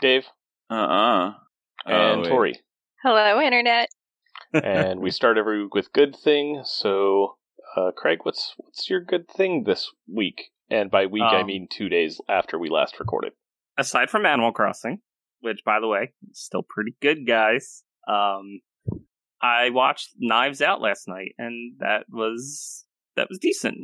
Dave, Uh-uh. and Oh. Tori. Hello, Internet. and we start every week with good thing. So, uh, Craig, what's what's your good thing this week? And by week, I Um, mean two days after we last recorded. Aside from Animal Crossing, which by the way, is still pretty good, guys. Um, I watched Knives Out last night, and that was that was decent.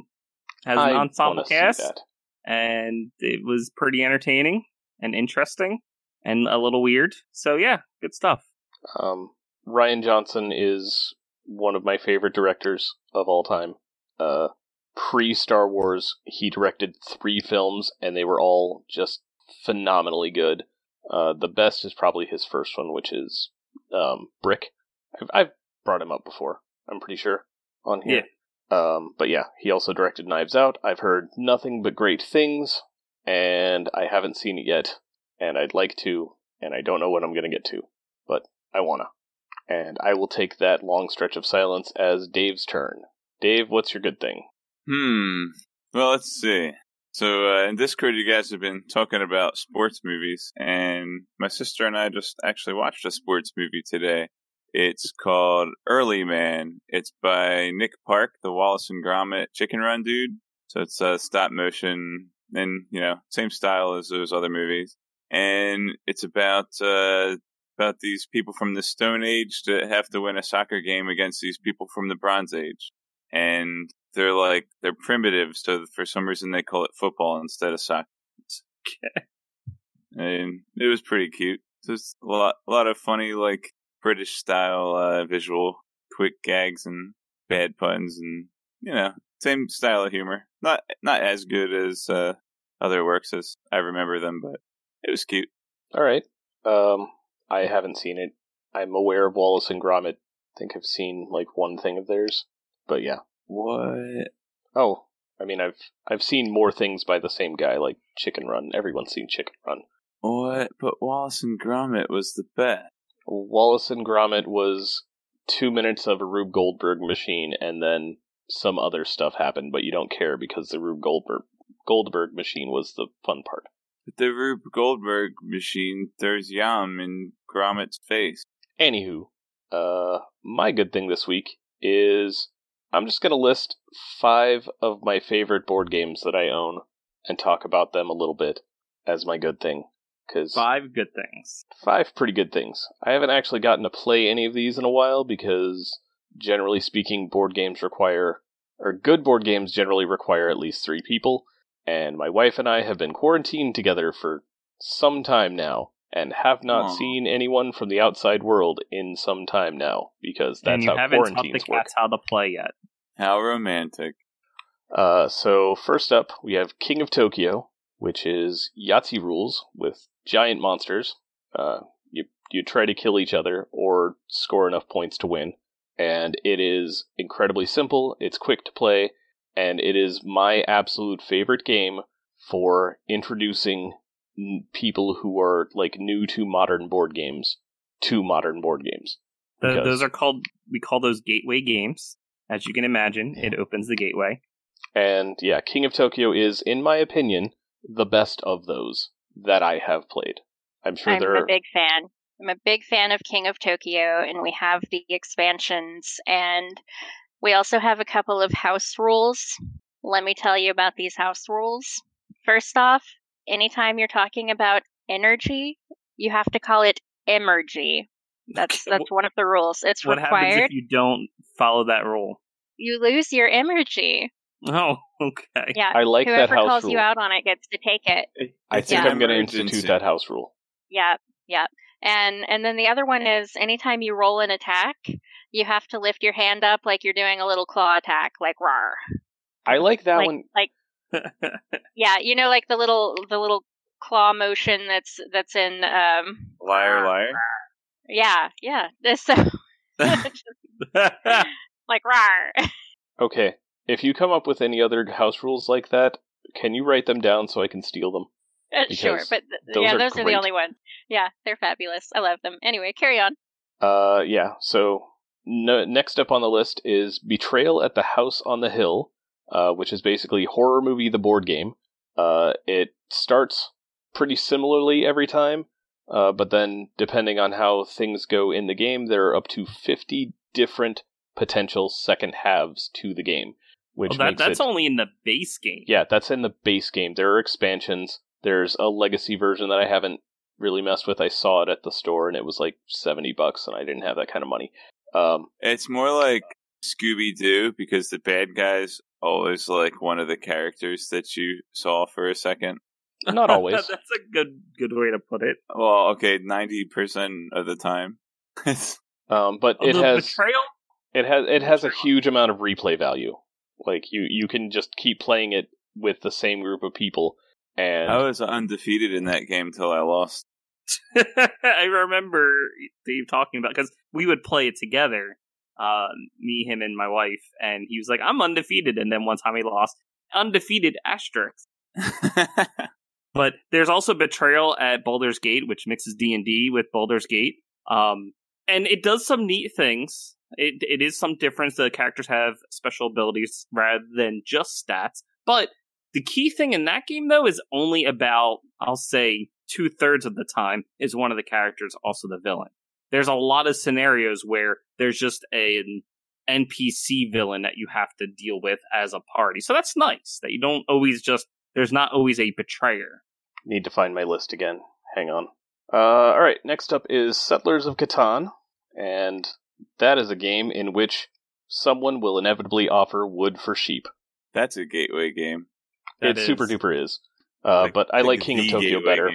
Has I an ensemble cast, and it was pretty entertaining and interesting, and a little weird. So yeah, good stuff. Um, Rian Johnson is one of my favorite directors of all time. Uh, Pre Star Wars, he directed three films, and they were all just phenomenally good. Uh, the best is probably his first one, which is um, Brick. I've, I've brought him up before. I'm pretty sure on here. Um, but yeah, he also directed Knives Out. I've heard nothing but great things, and I haven't seen it yet, and I'd like to, and I don't know what I'm going to get to, but I wanna. And I will take that long stretch of silence as Dave's turn. Dave, what's your good thing? Hmm. Well, let's see. So uh, in Discord, you guys have been talking about sports movies, and my sister and I just actually watched a sports movie today. It's called Early Man. It's by Nick Park, the Wallace and Gromit Chicken Run dude. So it's uh, stop motion, and you know, same style as those other movies. And it's about uh, about these people from the Stone Age that have to win a soccer game against these people from the Bronze Age. And they're like they're primitive, so for some reason they call it football instead of soccer. and it was pretty cute. Just a lot, a lot of funny like British style uh, visual, quick gags and bad puns, and you know, same style of humor. Not not as good as uh, other works as I remember them, but it was cute. All right. Um, I haven't seen it. I'm aware of Wallace and Gromit. I think I've seen like one thing of theirs, but yeah. What? Oh, I mean, I've I've seen more things by the same guy, like Chicken Run. Everyone's seen Chicken Run. What? But Wallace and Gromit was the best. Wallace and Gromit was two minutes of a Rube Goldberg machine, and then some other stuff happened, but you don't care because the Rube Goldberg Goldberg machine was the fun part. But the Rube Goldberg machine throws yum in Gromit's face. Anywho, uh, my good thing this week is I'm just gonna list five of my favorite board games that I own and talk about them a little bit as my good thing. Cause Five good things. five pretty good things. I haven't actually gotten to play any of these in a while because generally speaking, board games require, or good board games generally require at least three people. And my wife and I have been quarantined together for some time now and have not Aw. seen anyone from the outside world in some time now because that's and you how haven't taught the quarantines work. cats how to play yet. How romantic. Uh, so first up, we have King of Tokyo, which is Yahtzee rules with giant monsters. Uh, you you try to kill each other or score enough points to win, and it is incredibly simple. It's quick to play, and it is my absolute favorite game for introducing n- people who are like new to modern board games to modern board games. The, those are called we call those gateway games. As you can imagine, it opens the gateway. And yeah, King of Tokyo is, in my opinion, the best of those that I have played. I'm sure I'm there a are. big fan. I'm a big fan of King of Tokyo, and we have the expansions, and we also have a couple of house rules. Let me tell you about these house rules. First off, anytime you're talking about energy, you have to call it emergy. That's that's one of the rules. It's What happens if you don't follow that rule? You lose your energy. Oh, okay. Yeah. I like that Whoever calls you out on it gets to take it. I think an I'm going to institute that house rule. Yep, yep. And and then the other one is anytime you roll an attack, you have to lift your hand up like you're doing a little claw attack, like rar. I like that like one. like yeah, you know, like the little the little claw motion that's that's in um Liar, liar. yeah yeah so like rar Okay, if you come up with any other house rules like that, can you write them down so I can steal them? sure but th- those yeah are those are the only ones yeah they're fabulous i love them anyway carry on Uh, yeah. So no, next up on the list is Betrayal at the House on the Hill, uh, which is basically horror movie the board game. Uh, it starts pretty similarly every time, uh, but then depending on how things go in the game, there are up to fifty different potential second halves to the game, which Well, that, makes that's it only in the base game. yeah, that's in the base game. There are expansions. There's a legacy version that I haven't really messed with. I saw it at the store and it was like 70 bucks and I didn't have that kind of money. Um, It's more like Scooby Doo because the bad guys always like one of the characters that you saw for a second. not always. that's a good good way to put it. Well, okay, ninety percent of the time. um, but A it little has betrayal. it has it has a huge amount of replay value. Like you you can just keep playing it with the same group of people and I was undefeated in that game till I lost. I remember Dave talking about because we would play it together, uh, me, him, and my wife, and he was like, "I'm undefeated," and then one time he lost, undefeated asterisk. But there's also betrayal at Baldur's Gate, which mixes D and D with Baldur's Gate, um, and it does some neat things. It it is some difference. The characters have special abilities rather than just stats. But the key thing in that game, though, is only about I'll say two thirds of the time is one of the characters also the villain. There's a lot of scenarios where there's just an NPC villain that you have to deal with as a party. So that's nice that you don't always just there's not always a betrayer. need to find my list again. Hang on. Uh, all right, next up is Settlers of Catan, and that is a game in which someone will inevitably offer wood for sheep. That's a gateway game. That it is- super duper is. Uh, but I like King of Tokyo better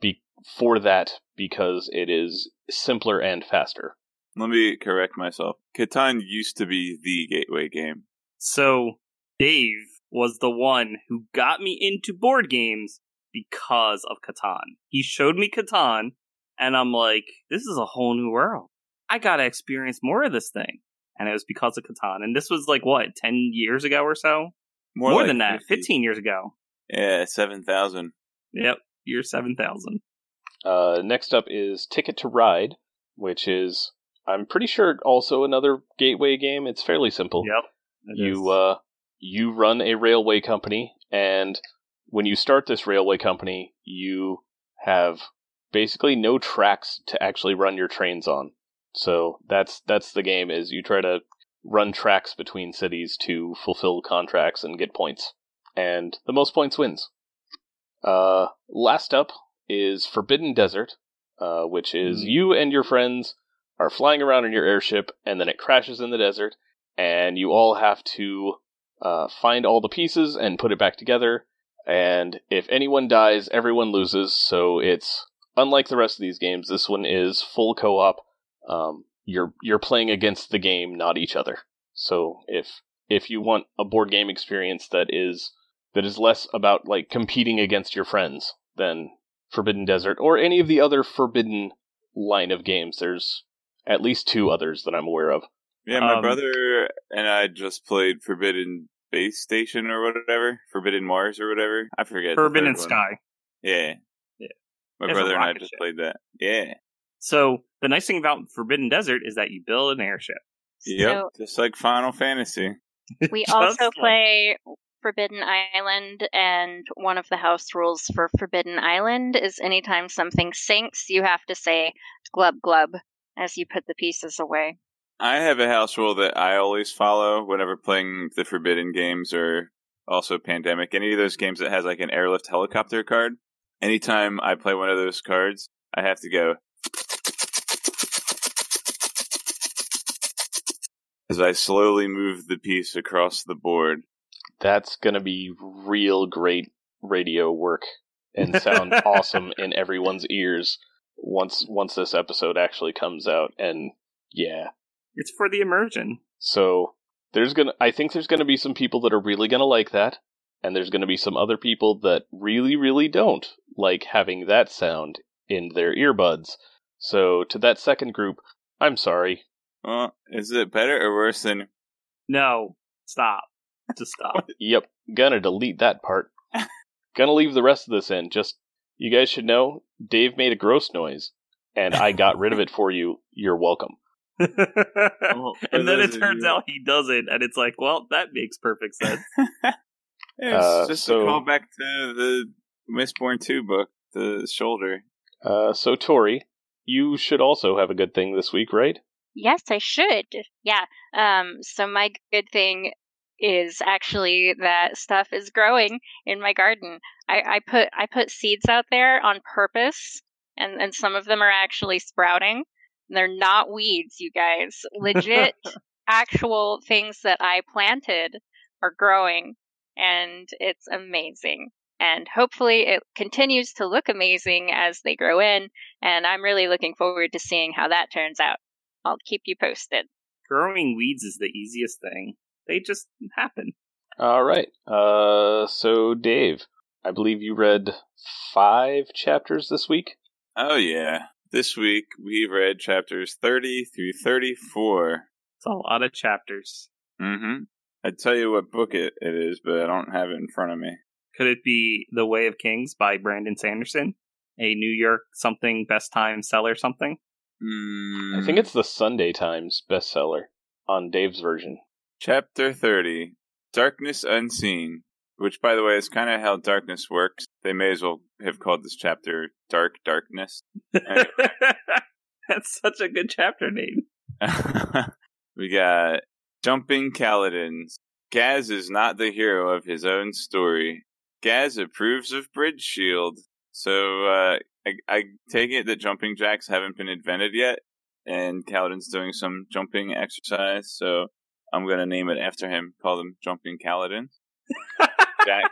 be- for that because it is simpler and faster. Let me correct myself. Catan used to be the gateway game. So Dave was the one who got me into board games because of Catan. He showed me Catan, and I'm like, this is a whole new world. I gotta experience more of this thing. And it was because of Catan. And this was like what, ten years ago or so? More, like than that, 50. fifteen years ago. Yeah, seven thousand. Yep, year seven thousand. Uh, next up is Ticket to Ride, which is I'm pretty sure also another gateway game. It's fairly simple. Yep. you uh, you run a railway company, and when you start this railway company, you have basically no tracks to actually run your trains on. So that's that's the game. Is you try to run tracks between cities to fulfill contracts and get points, and the most points wins. Uh, last up is Forbidden Desert, uh, which is Mhm. you and your friends are flying around in your airship, and then it crashes in the desert, and you all have to uh, find all the pieces and put it back together. And if anyone dies, everyone loses. So it's unlike the rest of these games. This one is full co-op. Um, you're you're playing against the game, not each other. So if if you want a board game experience that is that is less about like competing against your friends than Forbidden Desert or any of the other Forbidden line of games, there's at least two others that I'm aware of. Yeah, my Um, brother and I just played Forbidden Base Station or whatever, Forbidden Mars or whatever. I forget. Forbidden third one. Sky. Yeah, Yeah. My There's a brother and I just ship. played that. Yeah. So the nice thing about Forbidden Desert is that you build an airship. Yep. So Just like Final Fantasy. we also like- play Forbidden Island, and one of the house rules for Forbidden Island is anytime something sinks, you have to say glub glub as you put the pieces away. I have a house rule that I always follow whenever playing the Forbidden games or also Pandemic. Any of those games that has like an airlift helicopter card. Anytime I play one of those cards, I have to go. As I slowly move the piece across the board. That's gonna be real great radio work and sound awesome in everyone's ears once once this episode actually comes out. And yeah, It's for the immersion. so there's gonna I think there's gonna be some people that are really gonna like that, and there's gonna be some other people that really really don't. like having that sound in their earbuds. So, to that second group, I'm sorry. Well, is it better or worse than? No, stop. Just stop. Yep, gonna delete that part. gonna leave the rest of this in. Just, you guys should know, Dave made a gross noise, and I got rid of it for you. You're welcome. for and then it turns you- out he doesn't, and it's like, well, that makes perfect sense. yeah, it's Uh, just so- a callback to the Mistborn Two book, the shoulder. Uh, so, Tori, you should also have a good thing this week, right? Yes, I should. Yeah. Um, so my good thing is actually that stuff is growing in my garden. I, I put I put seeds out there on purpose and, and some of them are actually sprouting. They're not weeds, you guys. Legit actual things that I planted are growing and it's amazing. And hopefully it continues to look amazing as they grow in and I'm really looking forward to seeing how that turns out. I'll keep you posted. Growing weeds is the easiest thing. They just happen. All right. Uh, so Dave, I believe you read five chapters this week. Oh yeah, this week we read chapters thirty through thirty-four. It's a lot of chapters. Mm-hmm. I'd tell you what book it, it is, but I don't have it in front of me. Could it be The Way of Kings by Brandon Sanderson? A New York something best time seller something? Mm, I think it's the Sunday Times bestseller on Dave's version. chapter thirty, "Darkness Unseen," which, by the way, is kind of how darkness works. They may as well have called this chapter "Dark Darkness." That's such a good chapter name. we got Jumping Kaladins. Gaz is not the hero of his own story. Gaz approves of Bridge Shield. So uh, I, I take it that jumping jacks haven't been invented yet, and Kaladin's doing some jumping exercise. So I'm gonna name it after him. Call them Jumping Kaladin. Jack.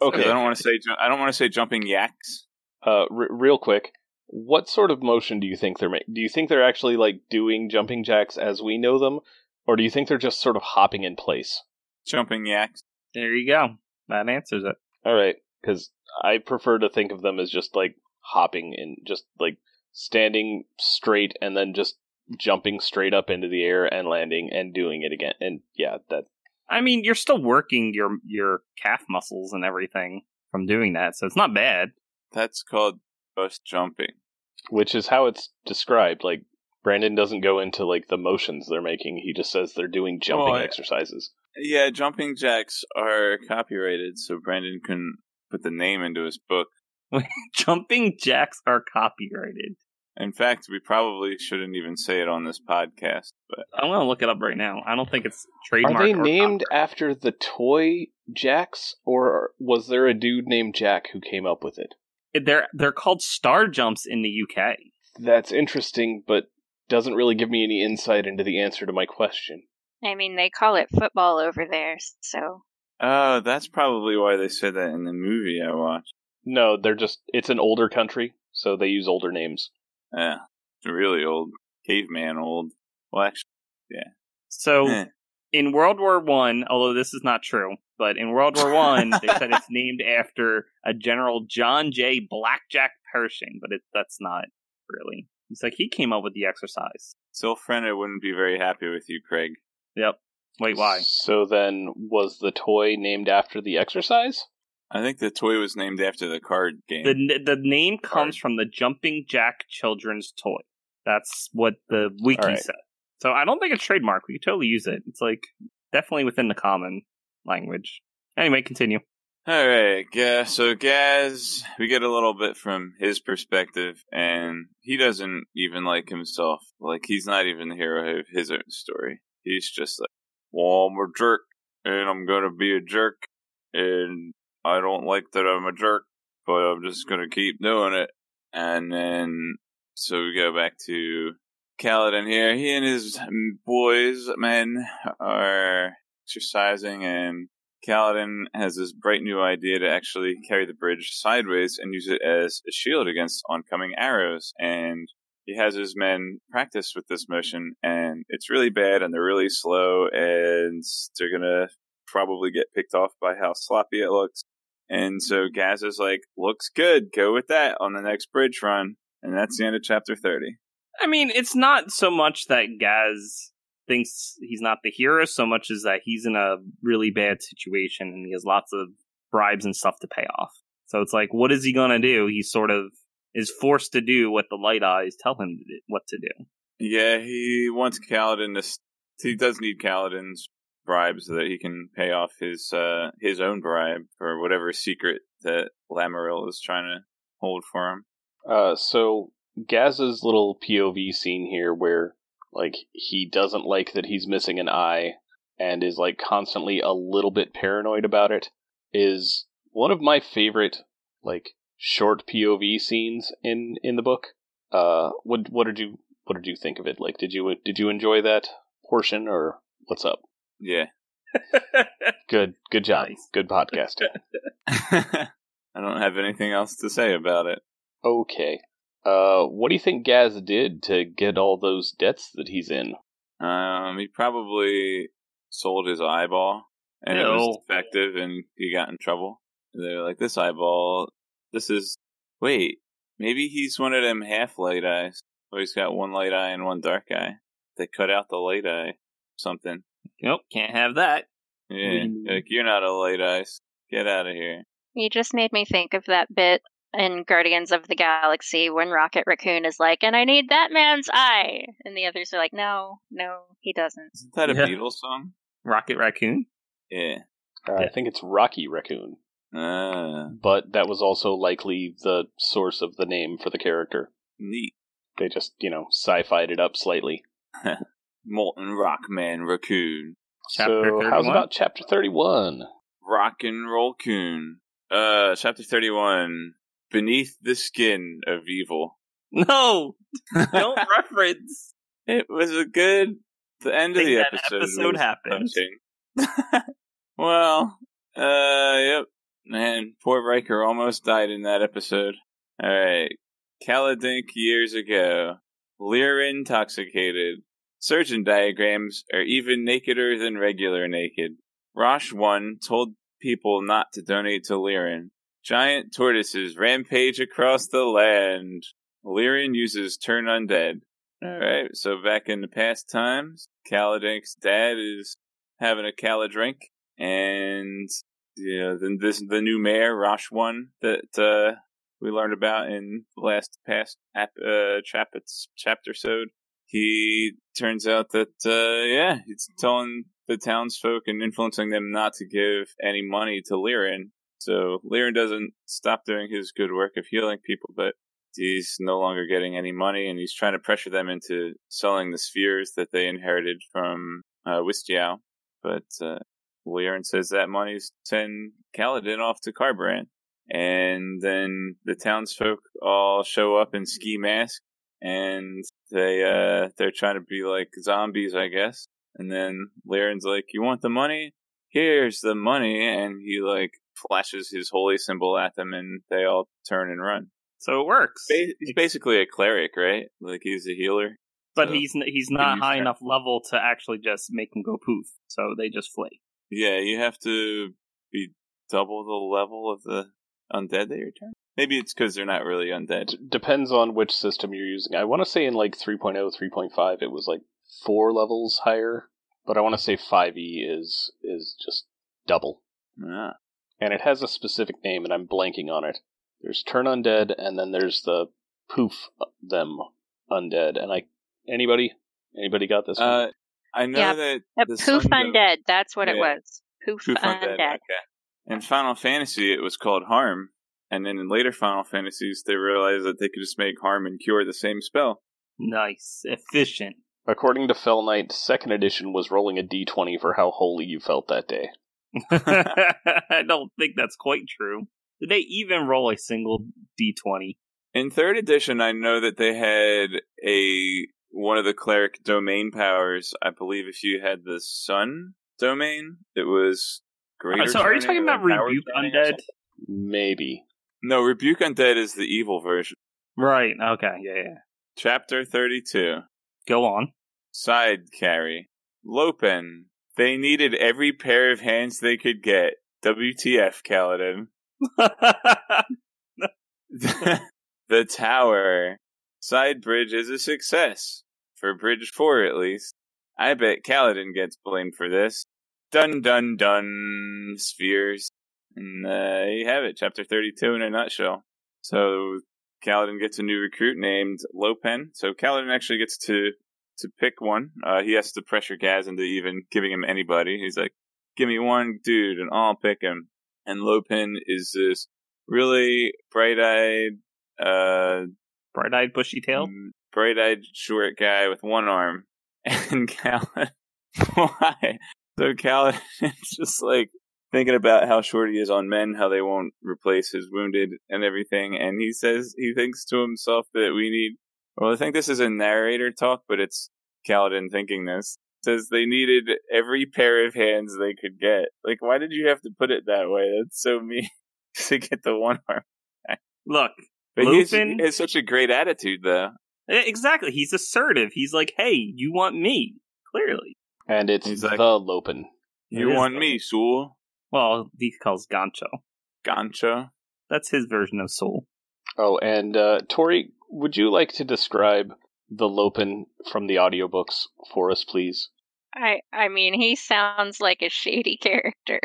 Okay. I don't want to say I don't want to say jumping yaks. Uh, r- real quick, what sort of motion do you think they're making? Do you think they're actually like doing jumping jacks as we know them, or do you think they're just sort of hopping in place? Jumping yaks. There you go. That answers it. All right, because I prefer to think of them as just like hopping and just like standing straight and then just jumping straight up into the air and landing and doing it again. And yeah, that I mean, you're still working your your calf muscles and everything from doing that, so it's not bad. That's called just jumping. which is how it's described. Like Brandon doesn't go into like the motions they're making. He just says they're doing jumping Well, I- exercises. Yeah, jumping jacks are copyrighted, so Brandon can put the name into his book. Jumping jacks are copyrighted. In fact, we probably shouldn't even say it on this podcast, but I'm gonna look it up right now. I don't think it's trademark. Are they or named copyright. after the toy Jacks, or was there a dude named Jack who came up with it? They're they're called star jumps in the UK. That's interesting, but doesn't really give me any insight into the answer to my question. I mean, they call it football over there, so oh, that's probably why they said that in the movie I watched. No, they're just it's an older country, so they use older names. Yeah, it's really old, caveman old. Well, actually, yeah. So eh. in World War One, although this is not true, but in World War One, they said it's named after a General John J. Blackjack Pershing, but it, that's not really. It's like he came up with the exercise. So, friend, I wouldn't be very happy with you, Craig. Yep. Wait, why? So then, was the toy named after the exercise? I think the toy was named after the card game. The the name comes from the Jumping Jack children's toy. That's what the wiki All right. said. So I don't think it's trademark. We could totally use it. It's like definitely within the common language. Anyway, continue. All right, yeah. So Gaz, we get a little bit from his perspective, and he doesn't even like himself. Like he's not even the hero of his own story. He's just like, well, I'm a jerk, and I'm gonna be a jerk, and I don't like that I'm a jerk, but I'm just gonna keep doing it. And then, so we go back to Kaladin here. He and his boys, men, are exercising, and Kaladin has this bright new idea to actually carry the bridge sideways and use it as a shield against oncoming arrows. And he has his men practice with this motion, and it's really bad, and they're really slow, and they're gonna probably get picked off by how sloppy it looks. And so mm-hmm. Gaz is like, looks good, go with that on the next bridge run. And that's the end of chapter 30. I mean, it's not so much that Gaz thinks he's not the hero, so much as that he's in a really bad situation and he has lots of bribes and stuff to pay off. So it's like, what is he gonna do? He's sort of is forced to do what the Light Eyes tell him to do, what to do. Yeah, he wants Kaladin to. St- he does need Kaladin's bribes so that he can pay off his uh, his own bribe for whatever secret that Lamaril is trying to hold for him. Uh, so Gaz's little POV scene here, where like he doesn't like that he's missing an eye and is like constantly a little bit paranoid about it, is one of my favorite like short POV scenes in in the book. Uh, what what did you what did you think of it? Like, did you did you enjoy that portion or what's up? Yeah. Good, good job. Nice. Good podcasting. I don't have anything else to say about it. okay. Uh, what do you think Gaz did to get all those debts that he's in? Um, he probably sold his eyeball, and it was Ew. defective, and he got in trouble. They're like, "This eyeball, this is wait, maybe he's one of them half light eyes. Or he's got one light eye and one dark eye. They cut out the light eye, something. Nope, can't have that. Yeah, Mm. like you're not a light eye. Get out of here. You just made me think of that bit in Guardians of the Galaxy when Rocket Raccoon is like, and I need that man's eye. And the others are like, no, no, he doesn't. Isn't that a Yeah. Beatles song? Rocket Raccoon? Yeah. Uh, I think it's Rocky Raccoon, Ah, but that was also likely the source of the name for the character. neat. They just, you know, sci-fied it up slightly. Molten Rock Man Raccoon. Chapter so, how's about chapter thirty-one? Rock and Roll Coon. Uh, chapter 31. Beneath the Skin of Evil. No! Don't reference! It was a good. The end of the episode, episode was happened. well, uh, yep. Man, poor Riker almost died in that episode. Alright. Kaladink years ago. Lear intoxicated. Surgeon diagrams are even nakeder than regular naked. Roshone told people not to donate to Lyran. Giant tortoises rampage across the land. Lyran uses turn undead. Alright, so back in the past times, Kaladink's dad is having a Kala drink, and yeah, then this the new mayor, Roshone, that uh, we learned about in the last past ap, uh, chapter chapter sode. He turns out that uh, yeah, he's telling the townsfolk and influencing them not to give any money to Lyran. So Lyran doesn't stop doing his good work of healing people, but he's no longer getting any money, and he's trying to pressure them into selling the spheres that they inherited from uh, Wistiow. But uh, Lyran says that money's send Kaladin off to Kharbranth. And then the townsfolk all show up in ski masks, and they uh they're trying to be like zombies, I guess. And then Lyran's like, "You want the money? Here's the money," and he like flashes his holy symbol at them, and they all turn and run. So it works. Ba- he's basically a cleric, right? Like he's a healer. But so- he's n- he's not high enough level to actually just make him go poof. So they just flee. Yeah, you have to be double the level of the undead that you're turning. Maybe it's because they're not really undead. D- depends on which system you're using. I want to say in like oh, 3.0, 3.5, it was like four levels higher, but I want to say 5e is is just double, Ah. and it has a specific name, and I'm blanking on it. There's turn undead, and then there's the poof them undead. And I anybody anybody got this? one? Uh, I know Yeah, that A the poof Sons of- undead. That's what it was. Poof, Poof undead. undead. Okay. In Final Fantasy, it was called Harm, and then in later Final Fantasies, they realized that they could just make Harm and Cure the same spell. Nice, efficient. According to Fell Knight, second edition was rolling a d20 for how holy you felt that day. I don't think that's quite true. Did they even roll a single d20? In third edition, I know that they had a one of the cleric domain powers. I believe if you had the Sun domain, it was greater. so are you talking about rebuke undead? Maybe. No, rebuke undead is the evil version. Right. Okay. Yeah. Yeah. Chapter thirty-two. Go on. Side carry. Lopen. They needed every pair of hands they could get. WTF, Kaladin. the, the tower side bridge is a success for Bridge Four, at least. I bet Kaladin gets blamed for this. Dun dun dun, spheres. And uh, you have it, chapter 32 in a nutshell. So Kaladin gets a new recruit named Lopen. So Kaladin actually gets to to pick one. Uh, he has to pressure Gaz into even giving him anybody. He's like, "Give me one dude, and I'll pick him." And Lopen is this really bright-eyed, uh, Bright-eyed, bushy-tailed. Mm, bright-eyed short guy with one arm. And Kaladin, why? So Kaladin's just like thinking about how short he is on men, how they won't replace his wounded and everything. And he says he thinks to himself that we need. Well, I think this is a narrator talk, but it's Kaladin thinking this. Says they needed every pair of hands they could get. Like, why did you have to put it that way? That's so mean to get the one arm. Look, But he's, Lopen- he has such a great attitude, though. eh, exactly. He's assertive. He's like, "Hey, you want me?" Clearly. And it's He's like- the Lopen. You want the- me, Soul? Well, he calls Gancho. Gancho? That's his version of Soul. Oh, and uh, Tori, would you like to describe the Lopen from the audiobooks for us, please? I I mean, he sounds like a shady character.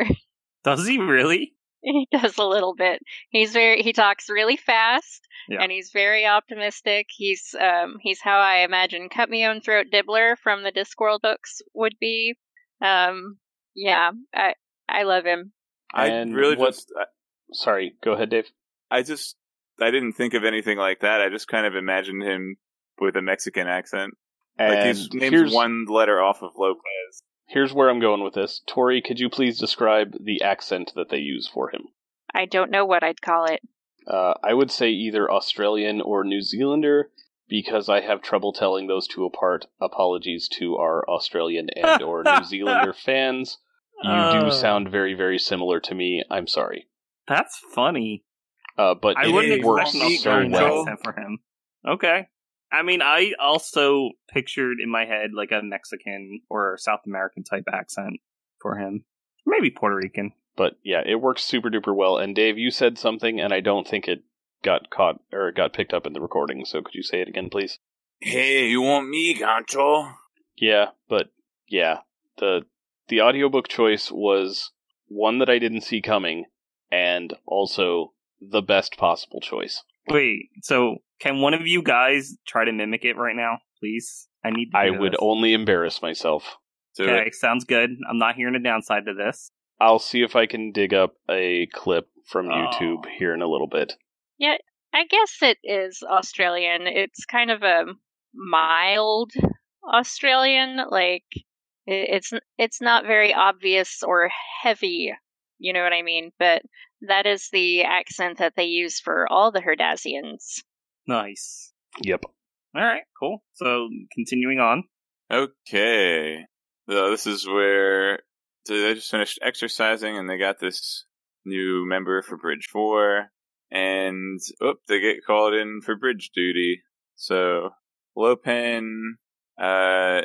Does he really? He does a little bit. He's very he talks really fast Yeah. and he's very optimistic. He's um he's how I imagine Cut Me Own Throat Dibbler from the Discworld books would be. Um yeah, I I love him. I And really what- just. I, Sorry, go ahead, Dave. I just I didn't think of anything like that. I just kind of imagined him with a Mexican accent. And like he's name's here's, one letter off of Lopez. Here's where I'm going with this. Tori, could you please describe the accent that they use for him? I don't know what I'd call it. Uh, I would say either Australian or New Zealander because I have trouble telling those two apart. Apologies to our Australian and or New Zealander fans. You Oh. do sound very, very similar to me. I'm sorry. That's funny. Uh, but I it wouldn't works expect so well. for him. Okay. I mean, I also pictured in my head like a Mexican or South American type accent for him. Maybe Puerto Rican. But yeah, it works super duper well. And Dave, you said something, and I don't think it got caught or it got picked up in the recording. So could you say it again, please? Hey, you want me, Gancho? Yeah, but yeah, the the audiobook choice was one that I didn't see coming, and also the best possible choice. Wait, so can one of you guys try to mimic it right now, please? I need to I would this. only embarrass myself. So Okay, sounds good. I'm not hearing a downside to this. I'll see if I can dig up a clip from Oh. YouTube here in a little bit. Yeah, I guess it is Australian. It's kind of a mild Australian, like it's it's not very obvious or heavy. You know what I mean? But that is the accent that they use for all the Herdazians. Nice. Yep. All right, cool. So continuing on. Okay. So this is where so they just finished exercising and they got this new member for Bridge 4. And, oop, they get called in for bridge duty. So, Lopen, uh,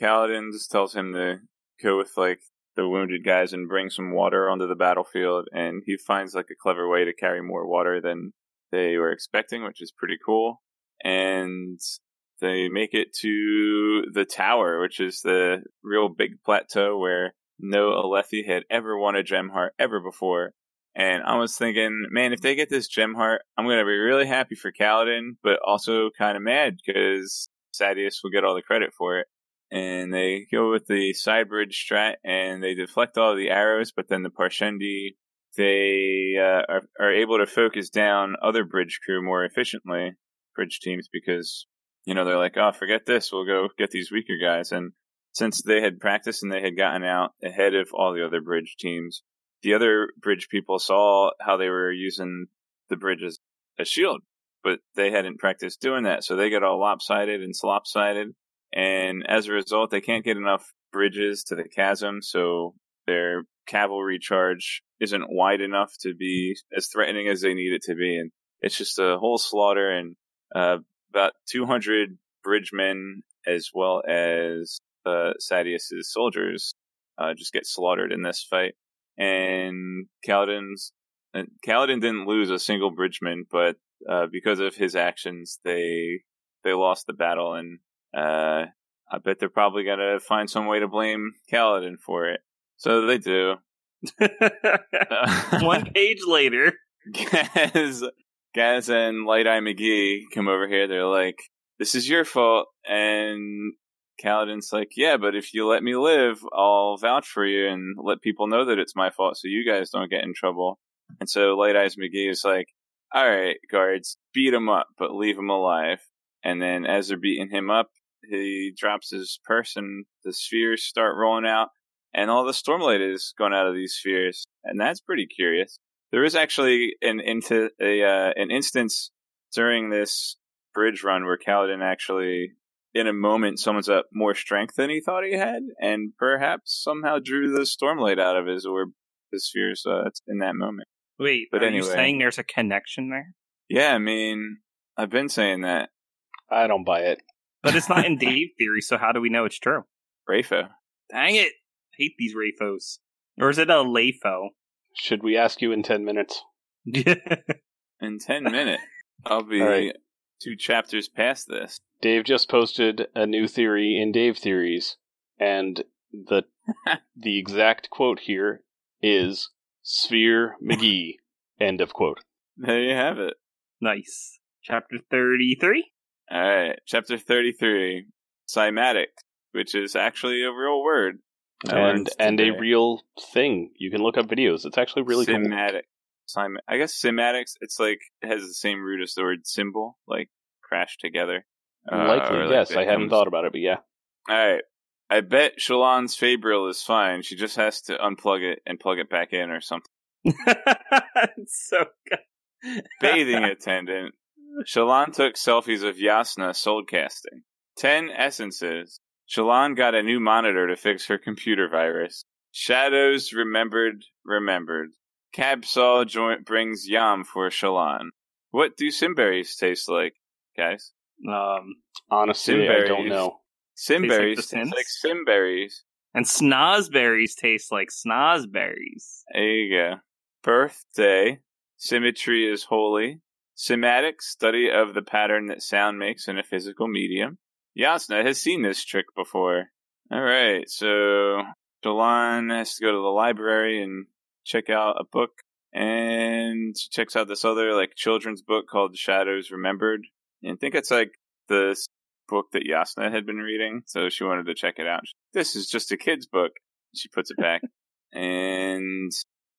Kaladin just tells him to go with, like, the wounded guys and bring some water onto the battlefield. And he finds, like, a clever way to carry more water than they were expecting, which is pretty cool. And they make it to the tower, which is the real big plateau where no Alethi had ever won a gem heart ever before. And I was thinking, man, if they get this gem heart, I'm going to be really happy for Kaladin, but also kind of mad because Sadeas will get all the credit for it. And they go with the side bridge strat and they deflect all the arrows, but then the Parshendi, they uh, are, are able to focus down other bridge crew more efficiently, bridge teams, because you know, they're like, oh, forget this. We'll go get these weaker guys. And since they had practiced and they had gotten out ahead of all the other bridge teams, the other bridge people saw how they were using the bridge as a shield, but they hadn't practiced doing that. So they get all lopsided and slopsided. And as a result, they can't get enough bridges to the chasm. So their cavalry charge isn't wide enough to be as threatening as they need it to be. And it's just a whole slaughter and, uh, about 200 bridgemen as well as uh, Sadeas's soldiers uh, just get slaughtered in this fight. And Kaladin's And Kaladin didn't lose a single bridgeman, but uh, because of his actions, they they lost the battle, and uh, I bet they're probably gonna find some way to blame Kaladin for it. So they do. One page later. Gaz, Gaz and Light Eye McGee come over here. They're like, "This is your fault," and Kaladin's like, "Yeah, but if you let me live, I'll vouch for you and let people know that it's my fault, so you guys don't get in trouble." And so Light Eyes McGee is like, "All right, guards, beat him up, but leave him alive." And then as they're beating him up, he drops his purse, and the spheres start rolling out, and all the stormlight is going out of these spheres, and that's pretty curious. There is actually an into a uh, an instance during this bridge run where Kaladin actually, in a moment, summons up more strength than he thought he had, and perhaps somehow drew the stormlight out of his orb, his spheres uh, in that moment. Wait, But are anyway. you saying there's a connection there? Yeah, I mean, I've been saying that. I don't buy it. But it's not in Dave theory, so how do we know it's true? Rafo. Dang it! hate these Rafos. Or is it a Lafo? Should we ask you in 10 minutes? In 10 minutes, I'll be All right. two chapters past this. Dave just posted a new theory in Dave Theories, and the the exact quote here is Sphere McGee. End of quote. There you have it. nice. Chapter 33? All right, chapter 33, cymatic, which is actually a real word. I and learned and a real thing. You can look up videos. It's actually really cool. Cymatic. Cym- I guess cymatics, it's like, it has the same root as the word symbol, like crash together. Uh, Likely, or like yes. it I hadn't comes- thought about it, but yeah. Alright. I bet Shallan's Fabrial is fine. She just has to unplug it and plug it back in or something. it's so good. Bathing attendant. Shallan took selfies of Yasna soul casting. Ten essences. Shallan got a new monitor to fix her computer virus. Shadows remembered, remembered. Cabsaw joint brings yam for Shallan. What do simberries taste like, guys? Um, Honestly, I don't know. Simberries the taste like simberries. and snozberries taste like snozberries. There you go. Birthday. Symmetry is holy. Cymatic, study of the pattern that sound makes in a physical medium. Yasna has seen this trick before. Alright, so Shallan has to go to the library and check out a book. And she checks out this other, like, children's book called Shadows Remembered. And I think it's, like, the book that Yasna had been reading, so she wanted to check it out. This is just a kid's book. She puts it back. and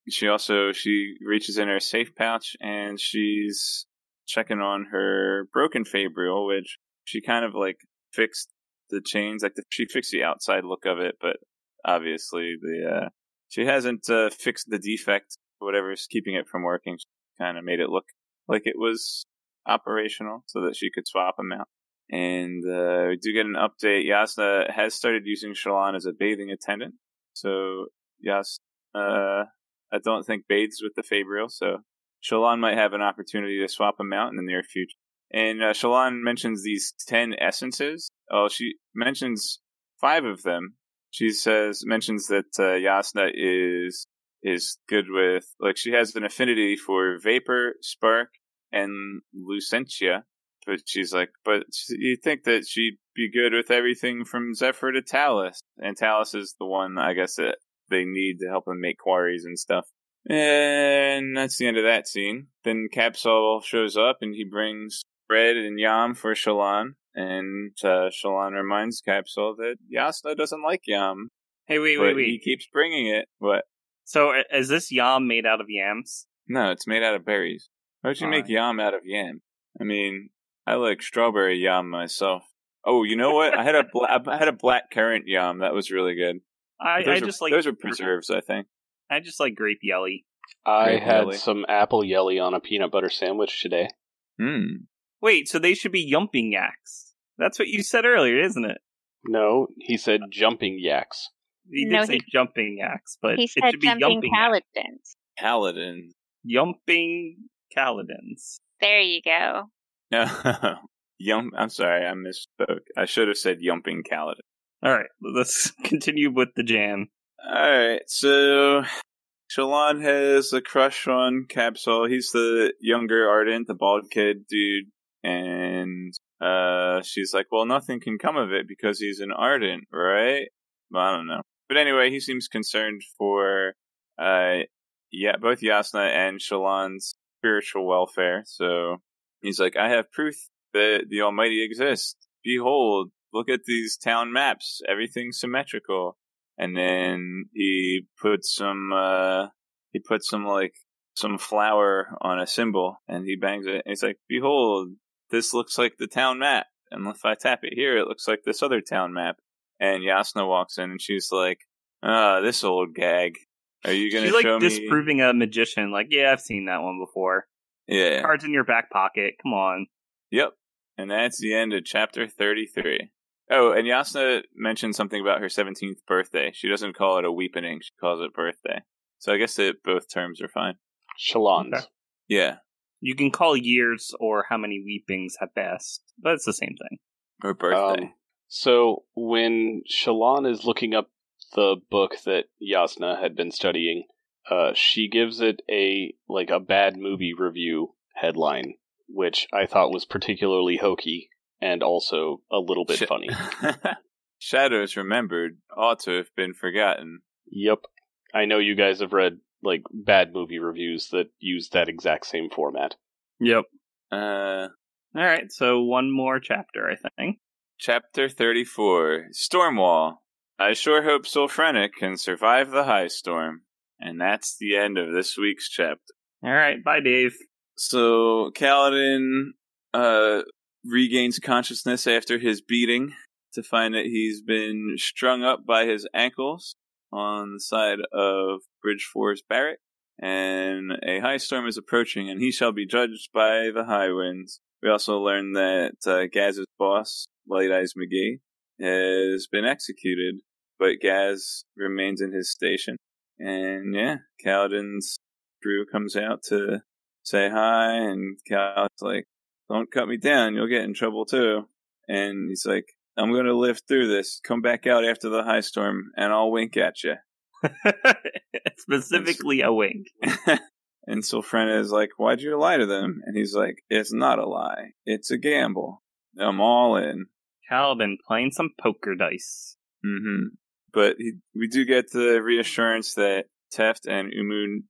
she also she reaches in her safe pouch and she's checking on her broken fabrial which she kind of like fixed the chains like the, she fixed the outside look of it but obviously the uh she hasn't uh, fixed the defect whatever's keeping it from working. She kind of made it look like it was operational so that she could swap them out. And uh, we do get an update. Yasna has started using Shallan as a bathing attendant. So Yas uh, I don't think bathes with the Fabrial, so Shallan might have an opportunity to swap him out in the near future. And uh, Shallan mentions these ten essences. Oh, she mentions five of them. She says mentions that uh, Yasna is is good with like she has an affinity for vapor, spark, and lucentia. But she's like, but you think that she'd be good with everything from Zephyr to Talus, and Talus is the one I guess that they need to help them make quarries and stuff. And that's the end of that scene. Then Kabsal shows up and he brings bread and yam for Shallan. And uh, Shallan reminds Kabsal that Yasna doesn't like yam, Hey, wait, wait, wait. he keeps bringing it. What? So is this yam made out of yams? No, it's made out of berries. Why would you make yam out of yam? I mean, I like strawberry yam myself. Oh, you know what? I had a bla- I had a black currant yam that was really good. I, I are- just like those are preserves, I think. I just like grape jelly. I Great had jelly. some apple jelly on a peanut butter sandwich today. Hmm. Wait, so they should be yumping yaks. That's what you said earlier, isn't it? No, he said jumping yaks. He did No, say he- jumping yaks, but he it said should be jumping yumping yaks. paladins. Paladin. Yumping Kaladins. There you go. No, Yum. I'm sorry, I misspoke. I should have said yumping Kaladin. All right, let's continue with the jam. All right, so Shallan has a crush on Kabsal. He's the younger Ardent, the bald kid dude, and uh, she's like, "Well, nothing can come of it because he's an Ardent, right?" Well, I don't know, but anyway, he seems concerned for uh, yeah, both Yasna and Shallan's spiritual welfare. So he's like, "I have proof that the Almighty exists. Behold, look at these town maps. Everything's symmetrical." And then he puts some uh, he puts some like some flour on a cymbal and he bangs it and he's like, Behold, this looks like the town map. And if I tap it here, it looks like this other town map. And Yasna walks in and she's like, Ah, this old gag. Are you gonna She's like show me? disproving a magician. Like, yeah, I've seen that one before. Yeah. Cards in your back pocket. Come on. Yep. And that's the end of chapter 33. Oh, and Yasna mentioned something about her 17th birthday. She doesn't call it a weepening, she calls it birthday. So I guess that both terms are fine. Shallan's. Okay. Yeah. You can call years or how many weepings have passed, but it's the same thing. Or birthday. Um, so when Shallan is looking up the book that Yasna had been studying, uh, she gives it a like a bad movie review headline, which I thought was particularly hokey and also a little bit Sh- funny. Shadows remembered ought to have been forgotten. Yep, I know you guys have read like bad movie reviews that use that exact same format. Yep. Uh, All right, so one more chapter, I think. chapter 34 Stormwall. I sure hope Sylphrena can survive the high storm. And that's the end of this week's chapter. All right, bye, Dave. So Kaladin uh, regains consciousness after his beating to find that he's been strung up by his ankles on the side of Bridge Four's barrack, and a high storm is approaching, and he shall be judged by the high winds. We also learn that uh, Gaz's boss, Light Eyes McGee, has been executed, but Gaz remains in his station. And yeah, Kaladin's crew comes out to say hi, and Cal's like, "Don't cut me down, you'll get in trouble too." And he's like, "I'm going to live through this. Come back out after the high storm, and I'll wink at you." Specifically, a wink. and Sylphrena is like, "Why'd you lie to them?" And he's like, "It's not a lie. It's a gamble. I'm all in." Calvin playing some poker dice. hmm But he, we do get the reassurance that Teft and Umu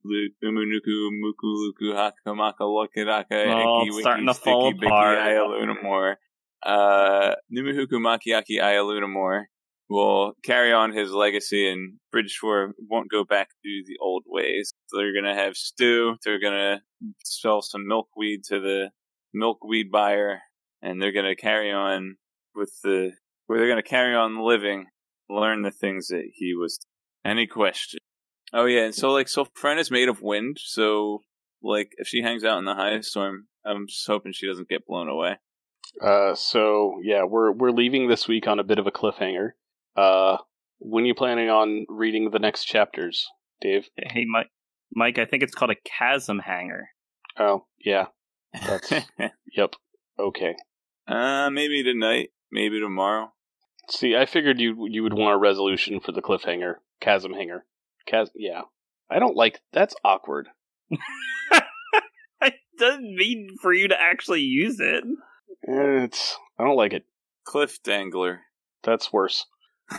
Umunuku Mukuluku Hakamaka Lokiraka Oh, it's starting to fall apart. Ayalunamore. Uh Numuhuku Makiaki Ayalunamore will carry on his legacy and Bridge Four won't go back to the old ways. So they're gonna have stew, they're gonna sell some milkweed to the milkweed buyer, and they're gonna carry on with the where they're gonna carry on living, learn the things that he was any question. Oh yeah, and so like Sylphrena is made of wind, so like if she hangs out in the high storm, I'm just hoping she doesn't get blown away. Uh, so yeah, we're we're leaving this week on a bit of a cliffhanger. Uh, when are you planning on reading the next chapters, Dave? Hey, Mike. Mike, I think it's called a chasm hanger. Oh yeah, That's- yep. Okay. uh maybe tonight, maybe tomorrow. See, I figured you you would want a resolution for the cliffhanger, chasm hanger. Chas- yeah. I don't like that's awkward. I doesn't mean for you to actually use it. It's I don't like it. Cliff Dangler. That's worse.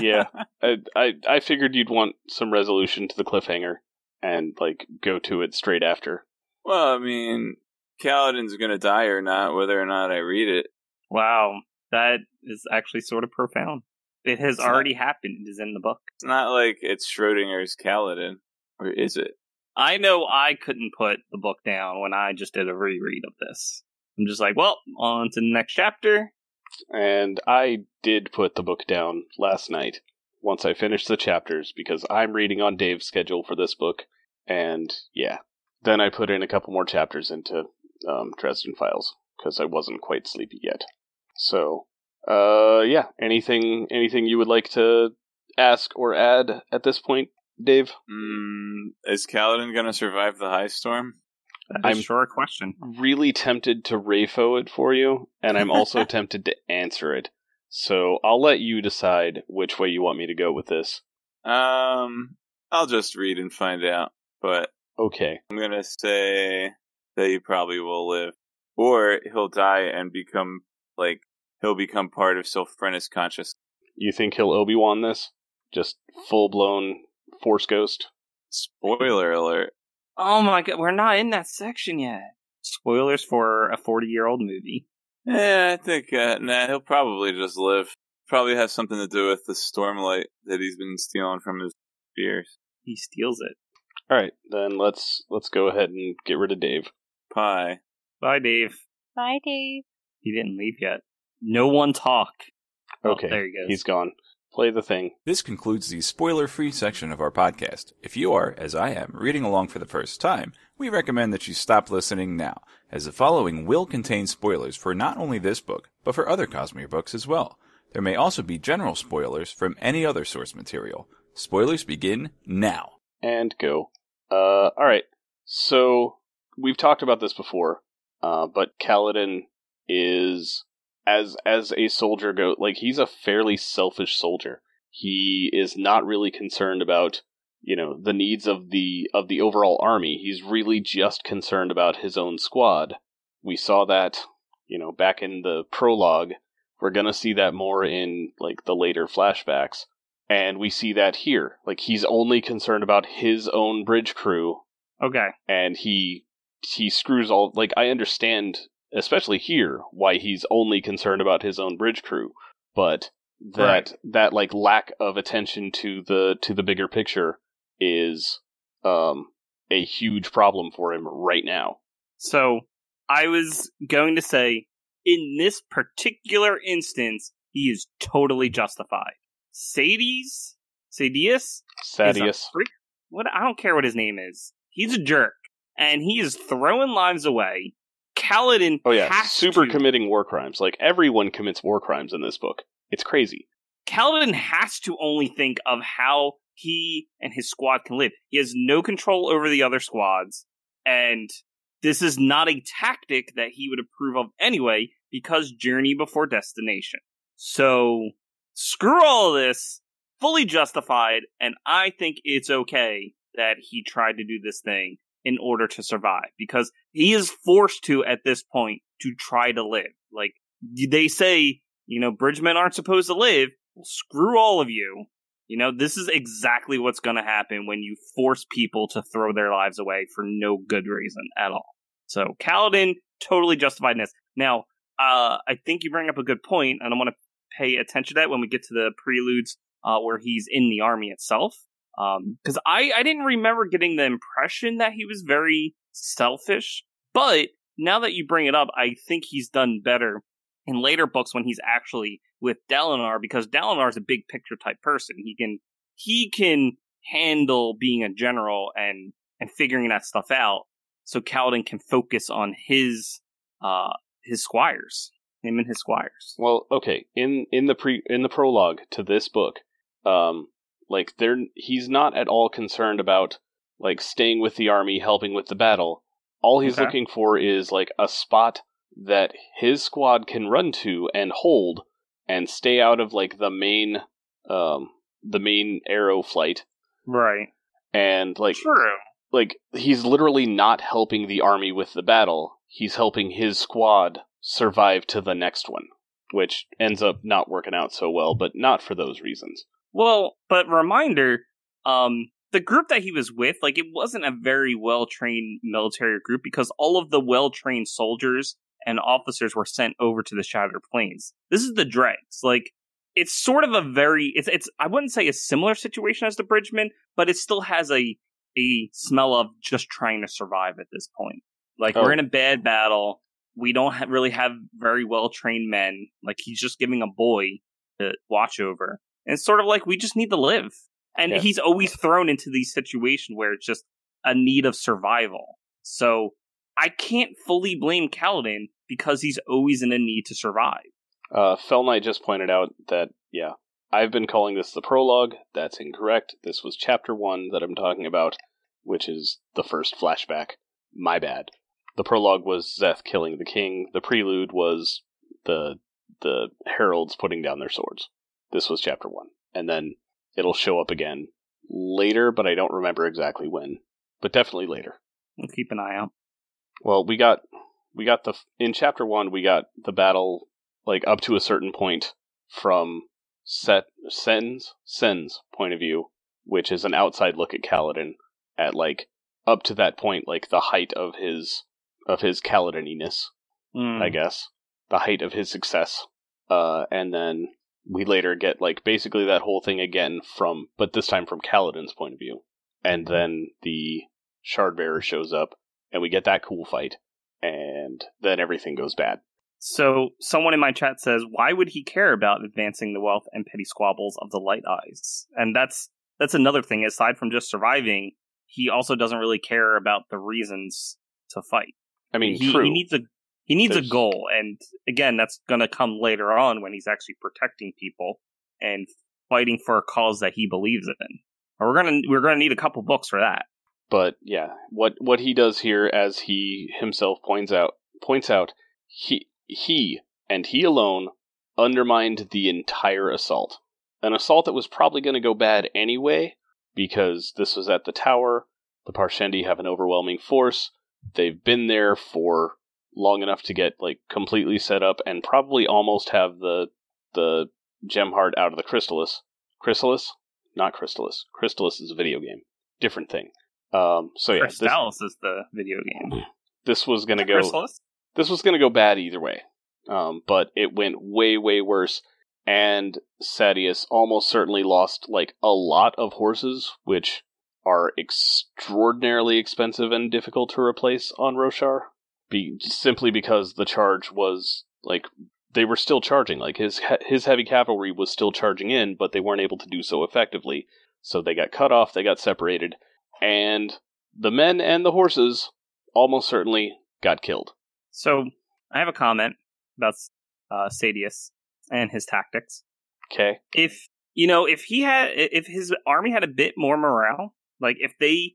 Yeah. I, I I figured you'd want some resolution to the cliffhanger and like go to it straight after. Well, I mean, Kaladin's gonna die or not, whether or not I read it. Wow, that is actually sort of profound. It has It's not- already happened. It is in the book. It's not like it's Schrodinger's Kaladin, or is it? I know I couldn't put the book down when I just did a reread of this. I'm just like, well, on to the next chapter. And I did put the book down last night once I finished the chapters because I'm reading on Dave's schedule for this book. And yeah, then I put in a couple more chapters into um, Dresden Files because I wasn't quite sleepy yet. So, uh, yeah, anything anything you would like to ask or add at this point, Dave? Mm, is Kaladin gonna survive the high storm? That I'm- sure a question. Really tempted to RAFO it for you, and I'm also tempted to answer it. So I'll let you decide which way you want me to go with this. Um, I'll just read and find out. But Okay. I'm gonna say that he probably will live, or he'll die and become like he'll become part of Sylphrena's consciousness. You think he'll Obi Wan this? Just full blown Force Ghost? Spoiler alert. Oh my god, we're not in that section yet. Spoilers for a 40 year old movie. Yeah, I think uh, nah, he'll probably just live. Probably has something to do with the stormlight that he's been stealing from his peers. He steals it. All right, then let's let's go ahead and get rid of Dave. Bye. Bye, Dave. Bye, Dave. He didn't leave yet. No one talk. Oh, Okay, there he goes. He's gone. Play the thing. This concludes the spoiler free section of our podcast. If you are, as I am, reading along for the first time, we recommend that you stop listening now, as the following will contain spoilers for not only this book, but for other Cosmere books as well. There may also be general spoilers from any other source material. Spoilers begin now. and go. Uh, all right. So we've talked about this before, uh, but Kaladin is as as a soldier go like he's a fairly selfish soldier. He is not really concerned about you know the needs of the of the overall army. He's really just concerned about his own squad. We saw that you know back in the prologue. We're gonna see that more in like the later flashbacks. And we see that here. Like he's only concerned about his own bridge crew Okay. and he he screws all like I understand especially here why he's only concerned about his own bridge crew, but that Right. that like lack of attention to the to the bigger picture is um a huge problem for him right now. So I was going to say, in this particular instance, he is totally justified. Sadies? Sadius? Sadius. What I don't care what his name is. He's a jerk, and he is throwing lives away. Kaladin Oh yeah, has super to, committing war crimes. Like everyone commits war crimes in this book. It's crazy. Kaladin has to only think of how he and his squad can live. He has no control over the other squads, and this is not a tactic that he would approve of anyway, because journey before destination. So screw all of this, fully justified, and I think it's okay that he tried to do this thing in order to survive, because he is forced to at this point to try to live. Like they say, you know, bridgemen aren't supposed to live. Well, screw all of you. You know, this is exactly what's going to happen when you force people to throw their lives away for no good reason at all. So, Kaladin, totally justified in this. Now, uh, I think you bring up a good point, and I want to pay attention to that when we get to the preludes uh, where he's in the army itself. Because I, I didn't remember getting the impression that he was very selfish, but now that you bring it up, I think he's done better in later books when he's actually with Dalinar because Dalinar is a big picture type person. He can he can handle being a general and and figuring that stuff out. So Kaladin can focus on his uh his squires, him and his squires. Well, okay. In in the pre in the prologue to this book, um, like there he's not at all concerned about like staying with the army, helping with the battle. All he's Okay. looking for is like a spot that his squad can run to and hold and stay out of like the main um the main arrow flight Right. and like True. like he's literally not helping the army with the battle. He's helping his squad survive to the next one, which ends up not working out so well, but not for those reasons. Well, but reminder, um, the group that he was with, like, it wasn't a very well trained military group because all of the well trained soldiers and officers were sent over to the Shattered Plains. This is the dregs. Like, it's sort of a very, it's, it's, I wouldn't say a similar situation as the Bridgemen, but it still has a, a smell of just trying to survive at this point. Like, Oh. we're in a bad battle. We don't ha- really have very well trained men. Like, he's just giving a boy to watch over. And it's sort of like we just need to live. And Yeah. he's always thrown into these situations where it's just a need of survival. So I can't fully blame Kaladin because he's always in a need to survive. Uh, Fell Knight just pointed out that, yeah, I've been calling this the prologue. That's incorrect. This was chapter one that I'm talking about, which is the first flashback. My bad. The prologue was Szeth killing the king. The prelude was the the heralds putting down their swords. This was chapter one, and then it'll show up again later, but I don't remember exactly when. But definitely later. We'll keep an eye out. Well, we got we got the in chapter one we got the battle like up to a certain point from Set Cenn's Cenn's point of view, which is an outside look at Kaladin at like up to that point, like the height of his of his Kaladininess, Mm. I guess, the height of his success. Uh, and then we later get like basically that whole thing again from, but this time from Kaladin's point of view. And then the Shard Bearer shows up, and we get that cool fight, and then everything goes bad. So, someone in my chat says, "Why would he care about advancing the wealth and petty squabbles of the Light Eyes?" And that's that's another thing. Aside from just surviving, he also doesn't really care about the reasons to fight. I mean, he, true. he needs a he needs There's- a goal, and again, that's going to come later on when he's actually protecting people and fighting for a cause that he believes in. Or we're gonna we're gonna need a couple books for that. but yeah, what what he does here, as he himself points out, points out, he he and he alone undermined the entire assault. An assault that was probably going to go bad anyway, because this was at the tower. The Parshendi have an overwhelming force. They've been there for long enough to get like completely set up, and probably almost have the the gem heart out of the chrysalis. Chrysalis, not chrysalis. Chrysalis is a video game, different thing. Um, so yeah, this, is the video game. this was going to go Chrysalis? this was to go bad either way. Um, but it went way, way worse. And Sadeas almost certainly lost like a lot of horses, which are extraordinarily expensive and difficult to replace on Roshar. Be simply because the charge was like they were still charging. Like his his heavy cavalry was still charging in, but they weren't able to do so effectively. So they got cut off. They got separated, and the men and the horses almost certainly got killed. So I have a comment about uh, Sadeas and his tactics. Okay. If you know, if he had, if his army had a bit more morale, like if they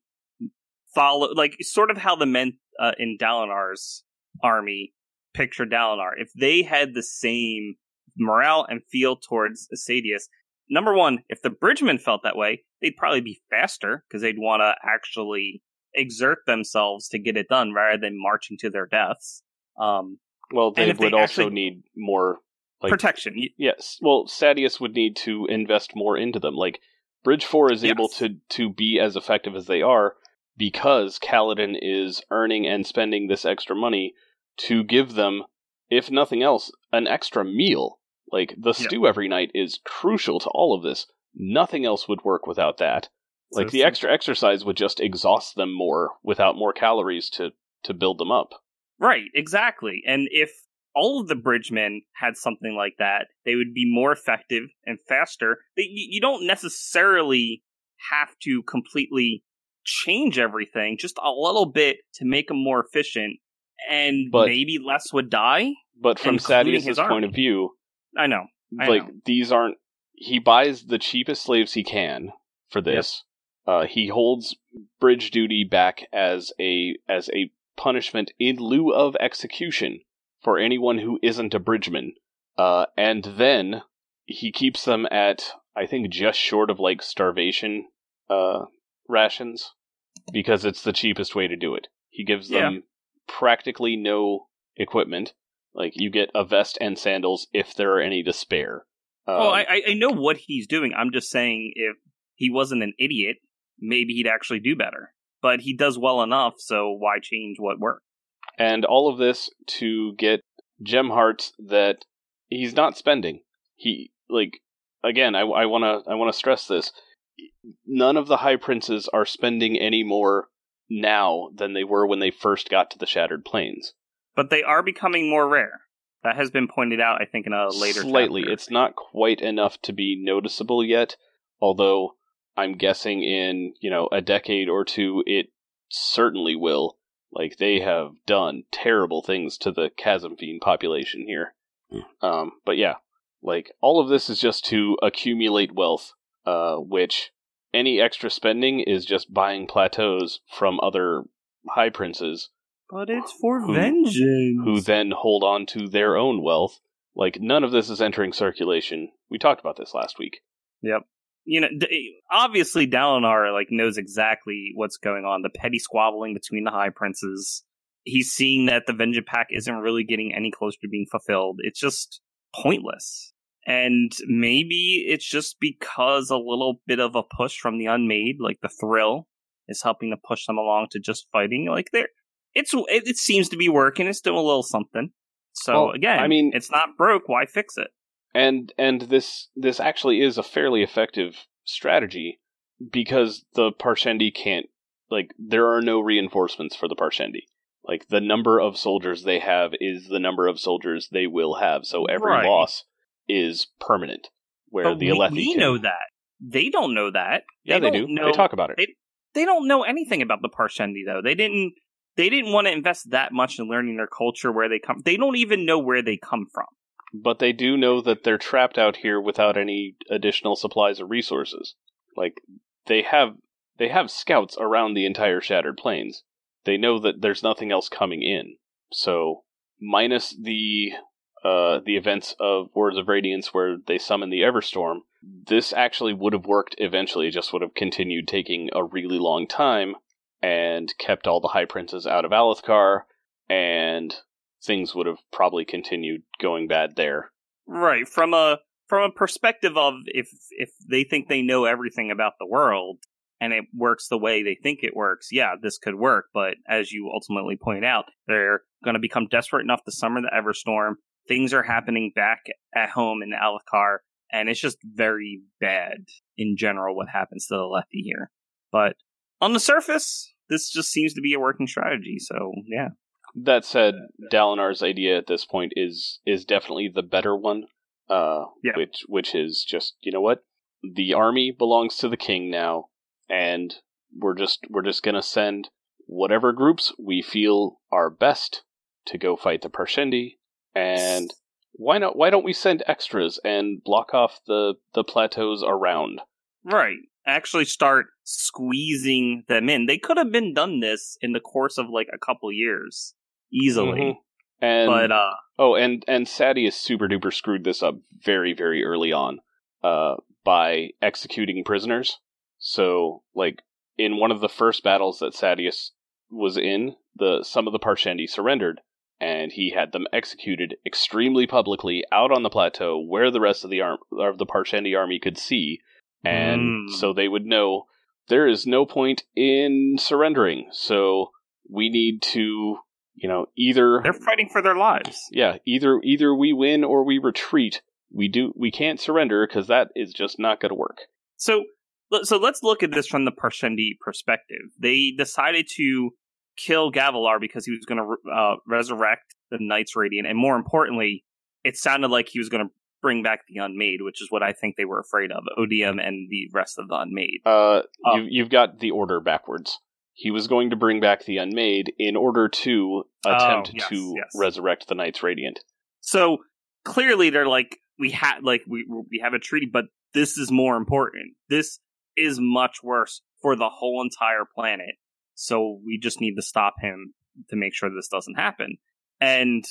follow, like sort of how the men uh, in Dalinar's army picture Dalinar, if they had the same morale and feel towards Sadeas, number one, if the Bridgemen felt that way, they'd probably be faster because they'd want to actually exert themselves to get it done rather than marching to their deaths. Um, Well, they if they would also need more. Like, protection. Yes. Well, Sadeas would need to invest more into them. Like Bridge Four is able to to be as effective as they are because Kaladin is earning and spending this extra money to give them, if nothing else, an extra meal. Like the Yeah. stew every night is crucial to all of this. Nothing else would work without that. Like So- the extra exercise would just exhaust them more without more calories to to build them up. Right, exactly. And if all of the bridgemen had something like that, they would be more effective and faster. You, you don't necessarily have to completely change everything, just a little bit to make them more efficient, and But- maybe less would die. But from Sadeas's his point of view, I know. I like know. these aren't he buys the cheapest slaves he can for this uh, he holds bridge duty back as a as a punishment in lieu of execution for anyone who isn't a bridgeman uh, and then he keeps them at i think just short of like starvation uh, rations because it's the cheapest way to do it he gives them practically no equipment like you get a vest and sandals if there are any to spare. Um, oh, I, I- I know what he's doing. I'm just saying if he wasn't an idiot, maybe he'd actually do better. But he does well enough, so why change what worked? and all of this to get gem hearts that he's not spending. He like again. I want to I want to stress this. None of the high princes are spending any more now than they were when they first got to the Shattered Plains. but they are becoming more rare. That has been pointed out, I think, in a later Slightly, chapter. it's not quite enough to be noticeable yet. Although I'm guessing in you know a decade or two, it certainly will. Like they have done terrible things to the Chasm Fiend population here. Um, but yeah, like all of this is just to accumulate wealth, uh, which any extra spending is just buying plateaus from other high princes But it's for Who- vengeance. who then hold on to their own wealth. Like none of this is entering circulation. We talked about this last week. Yep. you know, d- obviously Dalinar like knows exactly what's going on. The petty squabbling between the High Princes. He's seeing that the Vengeance Pact isn't really getting any closer to being fulfilled. It's just pointless. And maybe it's just because a little bit of a push from the Unmade, like the thrill, is helping to push them along to just fighting. Like there, it's it, it seems to be working. It's doing a little something. So Well, again, I mean- it's not broke. Why fix it? and and this this actually is a fairly effective strategy because the Parshendi can't like there are no reinforcements for the Parshendi. Like the number of soldiers they have is the number of soldiers they will have, so every Right. loss is permanent. Where But the we, Alethi we can, know that. They don't know that. yeah, they, don't do. Know, They talk about it. they- They don't know anything about the Parshendi though. They didn't. They didn't want to invest that much in learning their culture, where they come. They don't even know where they come from. but they do know that they're trapped out here without any additional supplies or resources. Like they have they have scouts around the entire Shattered Plains. They know that there's nothing else coming in. So minus the uh, the events of Words of Radiance where they summon the Everstorm, this actually would have worked eventually, it just would have continued taking a really long time and kept all the High Princes out of Alethkar, and things would have probably continued going bad there. Right from a from a perspective of if if they think they know everything about the world and it works the way they think it works, yeah, this could work. But as you ultimately point out, they're going to become desperate enough to summon the Everstorm. Things are happening back at home in Alethkar, and it's just very bad in general what happens to the lefty here. But on the surface, this just seems to be a working strategy. So yeah, That said, Dalinar's idea at this point is is definitely the better one. Uh, Yeah. which which is just you know what, the army belongs to the king now, and we're just we're just gonna send whatever groups we feel are best to go fight the Parshendi, and why not? Why don't we send extras and block off the the plateaus around? Right. Actually start squeezing them in. They could have been done this in the course of like a couple years easily. Mhm. And But uh Oh, and and Sadeas super duper screwed this up very very early on, uh, by executing prisoners. So like in one of the first battles that Sadeas was in, the some of the Parshendi surrendered, and he had them executed extremely publicly out on the plateau where the rest of the arm of the Parshendi army could see, and Mm. so they would know there is no point in surrendering. So we need to, you know, either they're fighting for their lives. yeah, either either we win or we retreat. We do we can't surrender because that is just not going to work. So so let's look at this from the Parshendi perspective. They decided to kill Gavilar because he was going to uh, resurrect the Knights Radiant, and more importantly, it sounded like he was going to bring back the Unmade, which is what I think they were afraid of. Odium and the rest of the Unmade. Uh, Oh. you, you've got the order backwards. He was going to bring back the Unmade in order to attempt Oh, yes, to yes. resurrect the Knights Radiant. So clearly, they're like, we had like we we have a treaty, but this is more important. This is much worse for the whole entire planet. So we just need to stop him to make sure this doesn't happen. And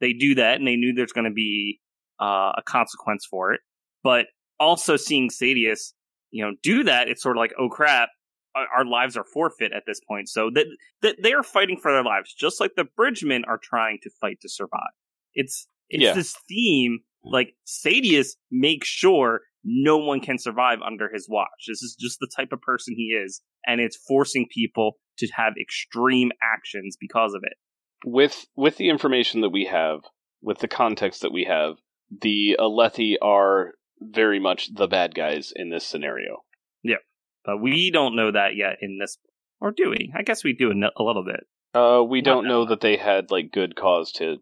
they do that, and they knew there's going to be uh, a consequence for it. But also seeing Sadeas, you know, do that, it's sort of like, oh crap, our, lives are forfeit at this point. So that that they are fighting for their lives, just like the Bridgemen are trying to fight to survive. It's it's Yeah. this theme like Sadeas makes sure no one can survive under his watch. This is just the type of person he is, and it's forcing people to have extreme actions because of it. With with the information that we have, with the context that we have, the Alethi are very much the bad guys in this scenario. Yeah, but we don't know that yet in this, or do we? I guess we do a, n- a little bit. Uh, we don't know that they had like good cause to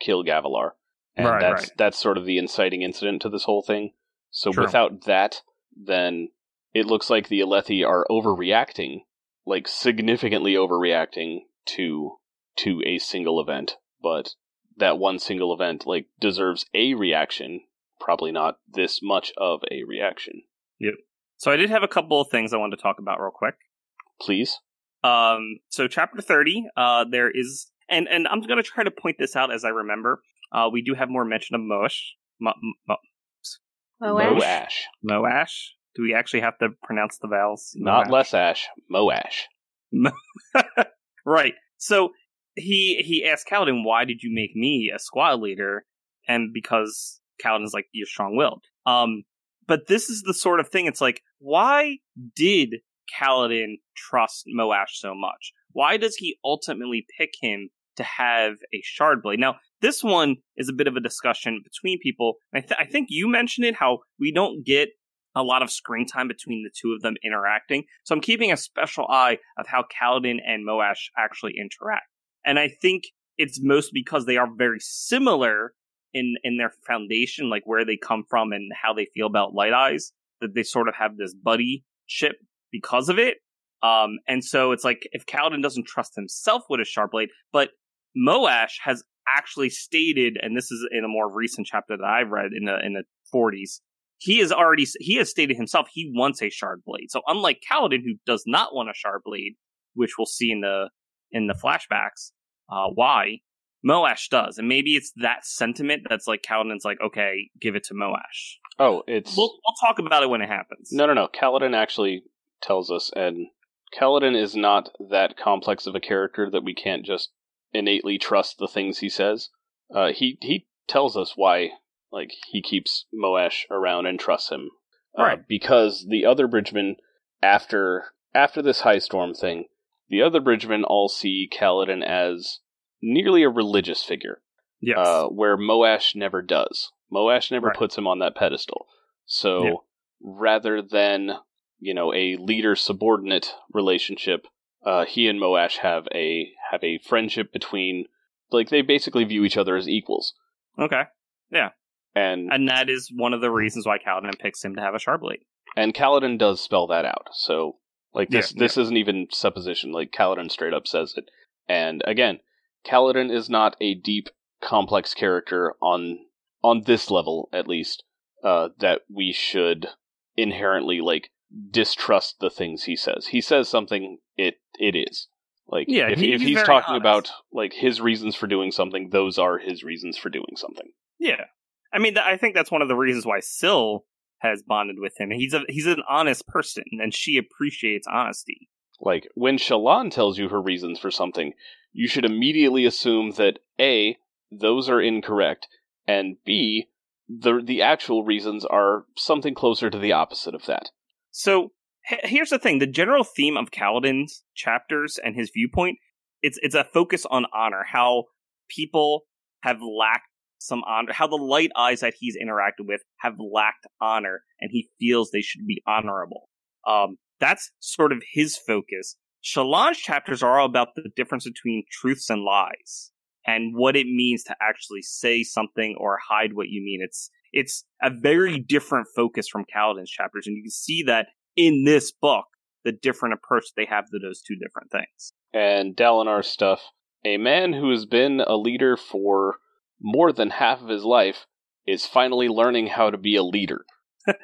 kill Gavilar, and Right, that's right. that's sort of the inciting incident to this whole thing. So True. without that, then it looks like the Alethi are overreacting, like significantly overreacting to to a single event. But that one single event like deserves a reaction, probably not this much of a reaction. Yep. So I did have a couple of things I wanted to talk about real quick. Please, Um, so chapter thirty, uh, there is, and and I'm going to try to point this out as I remember. Uh, we do have more mention of Moash, Mo, Mo, Moash? Moash. Moash. Do we actually have to pronounce the vowels? Not Moash? less ash, Moash. right. So he he asked Kaladin, "Why did you make me a squad leader?" And because Kaladin's like, "You're strong-willed." Um, but this is the sort of thing. It's like, why did Kaladin trust Moash so much? Why does he ultimately pick him to have a shard blade? Now, this one is a bit of a discussion between people. I, th- I think you mentioned it how we don't get a lot of screen time between the two of them interacting. So I'm keeping a special eye of how Kaladin and Moash actually interact. And I think it's most because they are very similar in in their foundation, like where they come from and how they feel about Light Eyes, that they sort of have this buddy ship because of it. Um, and so it's like if Kaladin doesn't trust himself with a shard blade, but Moash has actually stated, and this is in a more recent chapter that I've read in the in the 40s, he has already he has stated himself he wants a shard blade. So unlike Kaladin, who does not want a shard blade, which we'll see in the in the flashbacks, uh, why Moash does, and maybe it's that sentiment that's like Kaladin's like, okay, give it to Moash. Oh, it's We'll we'll talk about it when it happens. no, no, no. Kaladin actually tells us, and Kaladin is not that complex of a character that we can't just innately trust the things he says. Uh, he he tells us why, like he keeps Moash around and trusts him, uh, Right. Because the other bridgemen, after after this high storm thing, the other bridgemen all see Kaladin as nearly a religious figure Yes. uh, where Moash never does. Moash never Right. puts him on that pedestal. So Yeah. rather than you know a leader subordinate relationship, uh, he and Moash have a have a friendship between like they basically view each other as equals. okay. Yeah. And And that is one of the reasons why Kaladin picks him to have a shard blade. and Kaladin does spell that out. So like this Yeah, this isn't even supposition. Like Kaladin straight up says it. And again, Kaladin is not a deep, complex character on on this level, at least, uh, that we should inherently like distrust the things he says. He says something, it it is. Like Yeah, if, he- if he's he's talking honest. about like his reasons for doing something, those are his reasons for doing something. Yeah. I mean, th- I think that's one of the reasons why Syl has bonded with him. He's a he's an honest person, and she appreciates honesty. Like when Shallan tells you her reasons for something, you should immediately assume that A, those are incorrect, and B, the the actual reasons are something closer to the opposite of that. So here's the thing: the general theme of Kaladin's chapters and his viewpoint it's it's a focus on honor. How people have lacked some honor. How the light eyes that he's interacted with have lacked honor, and he feels they should be honorable. Um, that's sort of his focus. Shallan's chapters are all about the difference between truths and lies and what it means to actually say something or hide what you mean. It's it's a very different focus from Kaladin's chapters, and you can see that in this book, the different approach they have to those two different things. And Dalinar stuff, a man who has been a leader for more than half of his life is finally learning how to be a leader.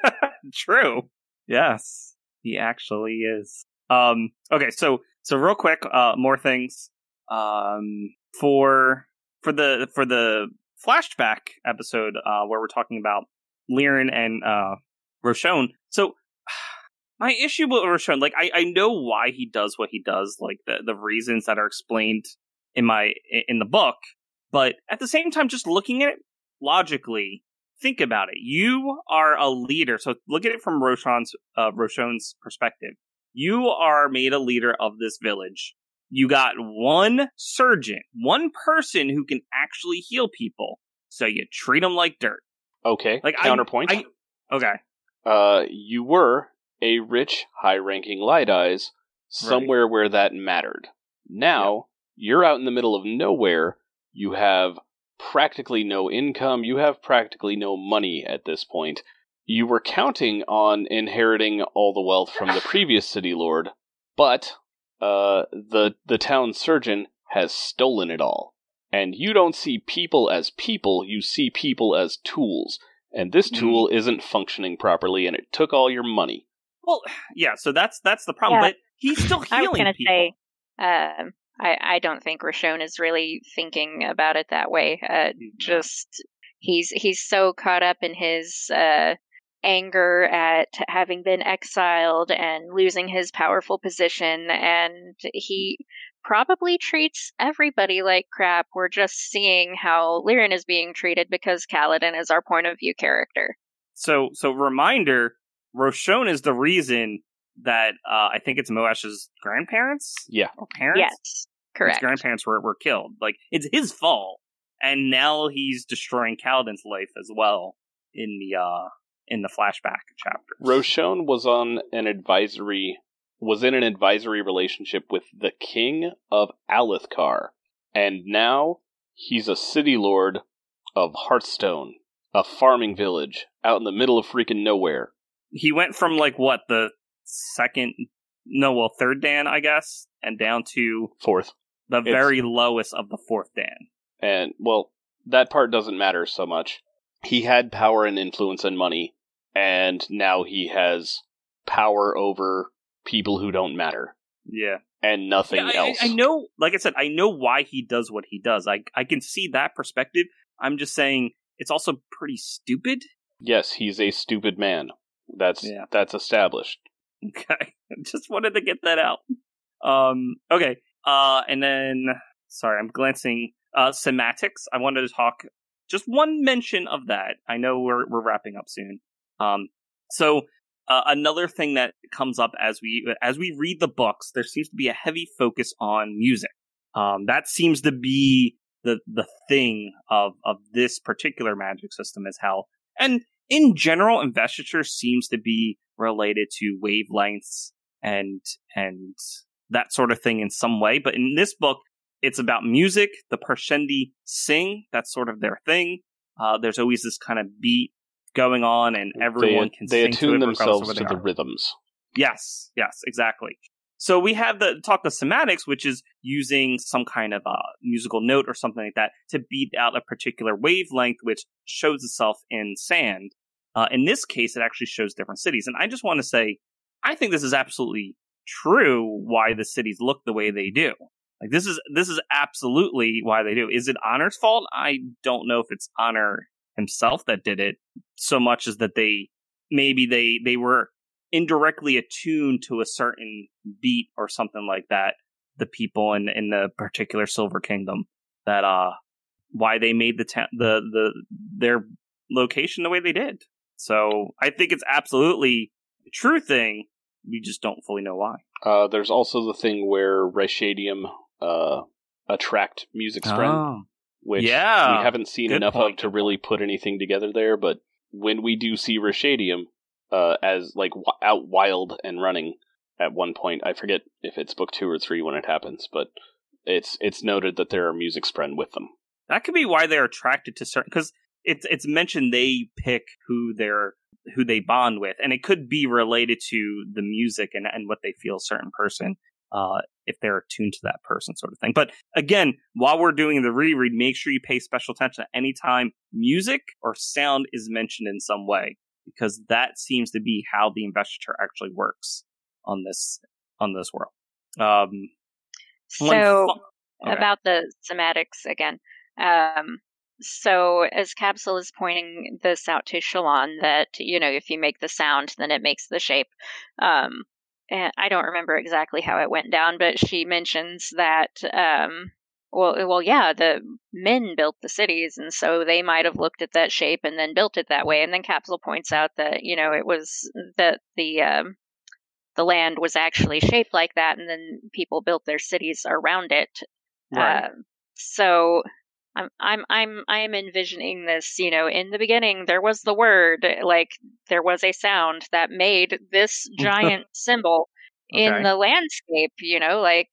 True. Yes, he actually is. Um. Okay. So so real quick, uh, more things. Um. For for the for the flashback episode, uh, where we're talking about Lirin and uh Roshone. So my issue with Roshone, like I I know why he does what he does, like the the reasons that are explained in my in the book, but at the same time, just looking at it logically, think about it. You are a leader, so look at it from Roshone's uh, Roshone's perspective. You are made a leader of this village. You got one surgeon, one person who can actually heal people. So you treat them like dirt. Okay, Like counterpoint. I, okay, uh, you were a rich, high-ranking Light Eyes somewhere where that mattered. Now you're out in the middle of nowhere. You have practically no income. You have practically no money at this point. You were counting on inheriting all the wealth from the previous city lord, but uh, the the town surgeon has stolen it all. And you don't see people as people. You see people as tools. And this Mhm. tool isn't functioning properly, and it took all your money. well, yeah. So that's that's the problem. Yeah. But he's still healing. I was gonna people. say, um, I I don't think Roshone is really thinking about it that way. Uh, Mhm. just he's he's so caught up in his uh anger at having been exiled and losing his powerful position, and he probably treats everybody like crap. We're just seeing how Lirin is being treated because Kaladin is our point of view character. So, so reminder: Roshone is the reason that uh, I think it's Moash's grandparents. Yeah. or parents. Yes, correct. His grandparents were were killed. Like it's his fault, and now he's destroying Kaladin's life as well in the uh in the flashback chapter. Roshone was on an advisory was in an advisory relationship with the king of Alethkar, and now he's a city lord of Hearthstone, a farming village out in the middle of freaking nowhere. he went from like what the second, no, well, third dahn, I guess, and down to Fourth. the It's- very lowest of the fourth dahn. And well, that part doesn't matter so much. He had power and influence and money, and now he has power over people who don't matter Yeah. and nothing Yeah, I- else. I, I know, like I said, I know why he does what he does. I I can see that perspective. I'm just saying it's also pretty stupid. Yes, he's a stupid man. That's Yeah. that's established. Okay, just wanted to get that out. Um, okay, uh, and then sorry, I'm glancing. Uh, cymatics. I wanted to talk just one mention of that. I know we're we're wrapping up soon. Um, so uh, another thing that comes up as we as we read the books, there seems to be a heavy focus on music. Um, that seems to be the the thing of of this particular magic system is how and in general investiture seems to be related to wavelengths and and that sort of thing in some way but in this book it's about music the Parshendi sing that's sort of their thing uh, there's always this kind of beat going on and everyone they, can they sing to attune it themselves to they the are. rhythms. Yes, yes, exactly. So we have the talk of cymatics, which is using some kind of a musical note or something like that to beat out a particular wavelength, which shows itself in sand. Uh, in this case, it actually shows different cities. And I just want to say, I think this is absolutely true why the cities look the way they do. Like this is this is absolutely why they do. Is it Honor's fault? I don't know if it's Honor himself that did it so much as that they maybe they they were indirectly attuned to a certain beat or something like that the people in in the particular silver kingdom that uh why they made the ta- the the their location the way they did. So i think it's absolutely a true thing. We just don't fully know why. Uh, there's also the thing where Ryshadium uh, attract musicspren, which. Yeah, we haven't seen enough point, of to really put anything together there. But when we do see Ryshadium uh, as like w- out wild and running at one point, I forget if it's book two or three when it happens, but it's it's noted that there are musicspren with them. that could be why they're attracted to certain because it's it's mentioned they pick who they're who they bond with and it could be related to the music and, and what they feel certain person uh if they're attuned to that person sort of thing but again while we're doing the reread make sure you pay special attention anytime music or sound is mentioned in some way because that seems to be how the investiture actually works on this on this world um So okay. about the cymatics again. Um, so as Kabsal is pointing this out to Shallan, that you know if you make the sound, then it makes the shape. Um, and I don't remember exactly how it went down, but she mentions that. Um, well, well, yeah, the men built the cities, and so they might have looked at that shape and then built it that way. And then Kabsal points out that you know it was that the um, the land was actually shaped like that, and then people built their cities around it. Right. Um, so I'm I'm I'm I'm envisioning this, you know, in the beginning there was the word, like there was a sound that made this giant symbol Okay. in the landscape, you know, like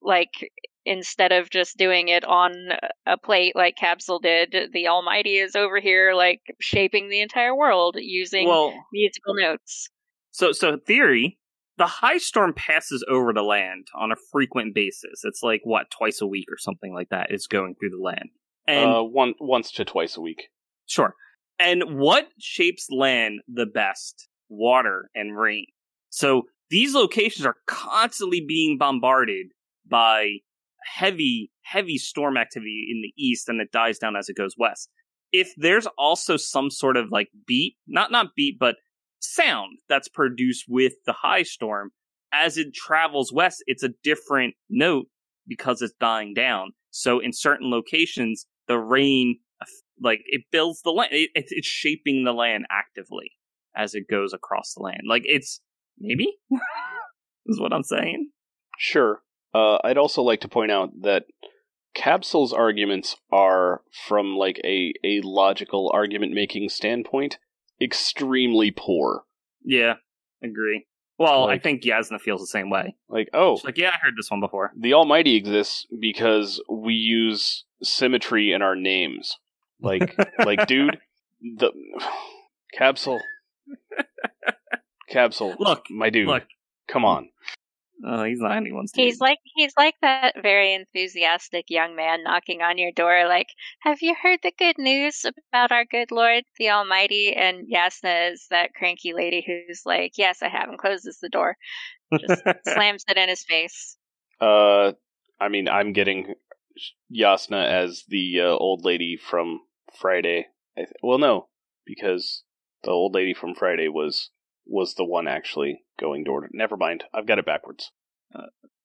like instead of just doing it on a plate like Kabsal did, the Almighty is over here like shaping the entire world using well musical notes. So, so theory, the high storm passes over the land on a frequent basis. It's like what twice a week or something like that is going through the land. And uh, one once to twice a week. sure. And what shapes land the best? Water and rain. So these locations are constantly being bombarded by heavy, heavy storm activity in the east, and it dies down as it goes west. if there's also some sort of like beat, not not beat, but sound that's produced with the high storm as it travels west, it's a different note because it's dying down. So in certain locations, the rain like it builds the land. It, it's shaping the land actively as it goes across the land. Like it's maybe is what I'm saying. Sure. Uh, I'd also like to point out that Kabsal's arguments are, from like a a logical argument making standpoint, extremely poor. Yeah, agree. Well, Like- I think Jasnah feels the same way. Like, oh, She's like, yeah, I heard this one before. the Almighty exists because we use symmetry in our names. Like, like, dude, the Kabsal, Kabsal. Look, my dude, look. come on. Oh, he's not anyone's. dude. He's like he's like that very enthusiastic young man knocking on your door, like, "Have you heard the good news about our good Lord, the Almighty?" And Jasnah is that cranky lady who's like, "Yes, I have," and closes the door, just slams it in his face. Uh, I mean, I'm getting Jasnah as the uh, old lady from Friday. I th- well, no, because the old lady from Friday was was the one actually going door to. Never mind, I've got it backwards.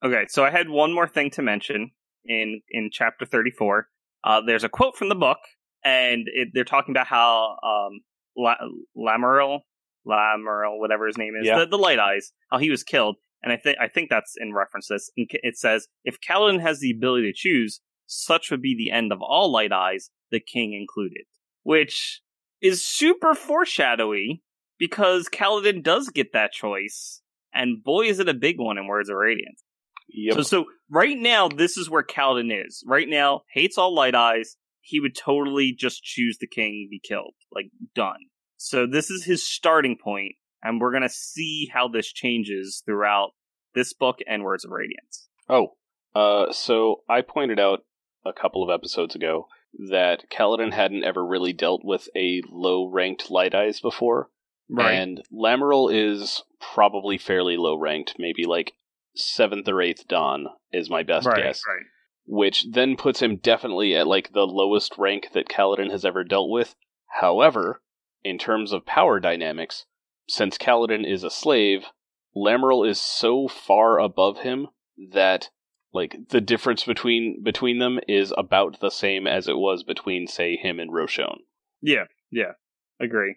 Okay, so I had one more thing to mention in in chapter 34. Uh, there's a quote from the book, and it, they're talking about how um, La- Lamaril, Lamaril, whatever his name is, Yeah. the, the Light Eyes, how he was killed. And I think I think that's in reference to this. And It says, "If Kaladin has the ability to choose, such would be the end of all Light Eyes, the King included." Which is super foreshadowy because Kaladin does get that choice, and boy, is it a big one in Words of Radiance. Yep. So, so right now, this is where Kaladin is. Right now, hates all light eyes. He would totally just choose the king and be killed. Like, done. So this is his starting point, and we're gonna see how this changes throughout this book and Words of Radiance. Oh, uh, so I pointed out a couple of episodes ago that Kaladin hadn't ever really dealt with a low ranked Light Eyes before. And Lamaril is probably fairly low ranked, maybe like seventh or eighth dahn is my best right, guess. right. Which then puts him definitely at like the lowest rank that Kaladin has ever dealt with. However, in terms of power dynamics, since Kaladin is a slave, Lamaril is so far above him that like the difference between between them is about the same as it was between say him and Roshone. Yeah, yeah, agree.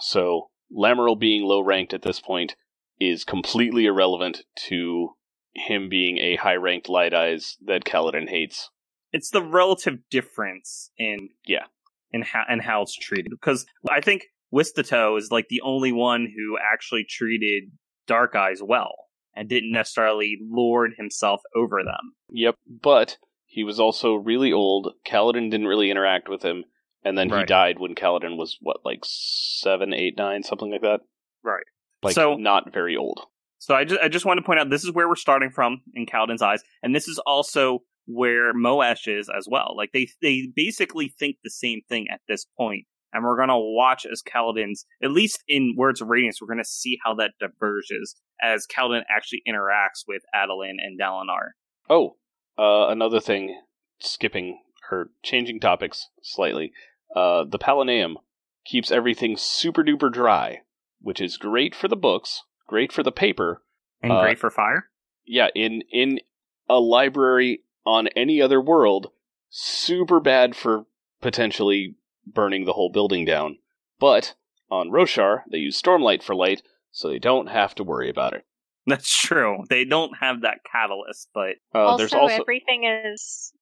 So Lamaril being low ranked at this point is completely irrelevant to him being a high ranked Light Eyes that Kaladin hates. It's the relative difference in Yeah. in how and how it's treated. Because I think Wistiow is like the only one who actually treated Dark Eyes well and didn't necessarily lord himself over them. Yep, but he was also really old. Kaladin didn't really interact with him, and then he died when Kaladin was what, like seven, eight, nine, something like that. Right. Like So- not very old. So I just I just want to point out this is where we're starting from in Kaladin's eyes, and this is also where Moash is as well. Like they they basically think the same thing at this point. point, and we're gonna watch as Kaladin's at least in Words of Radiance, we're gonna see how that diverges as Kaladin actually interacts with Adolin and Dalinar. Oh, uh, another thing, skipping or changing topics slightly. Uh, the Palanaeum keeps everything super duper dry, which is great for the books, great for the paper. And Uh, great for fire. Yeah, in in a library on any other world, super bad for potentially burning the whole building down. But on Roshar, they use Stormlight for light, so they don't have to worry about it. That's true. They don't have that catalyst, but Uh, also, there's also everything is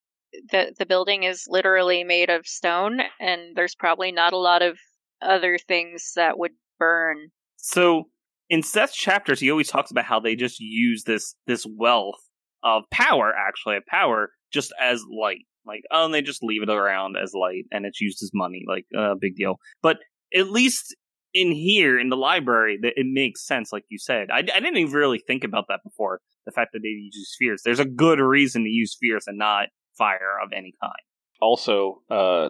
the the building is literally made of stone, and there's probably not a lot of other things that would burn. So in Szeth's chapters, he always talks about how they just use this this wealth of power, actually, of power, just as light. Like, oh, and they just leave it around as light, and it's used as money. Like, uh, big deal. But at least in here in the library, that it makes sense, like you said. I, I didn't even really think about that before. The fact that they use spheres. There's a good reason to use spheres and not fire of any kind. also uh,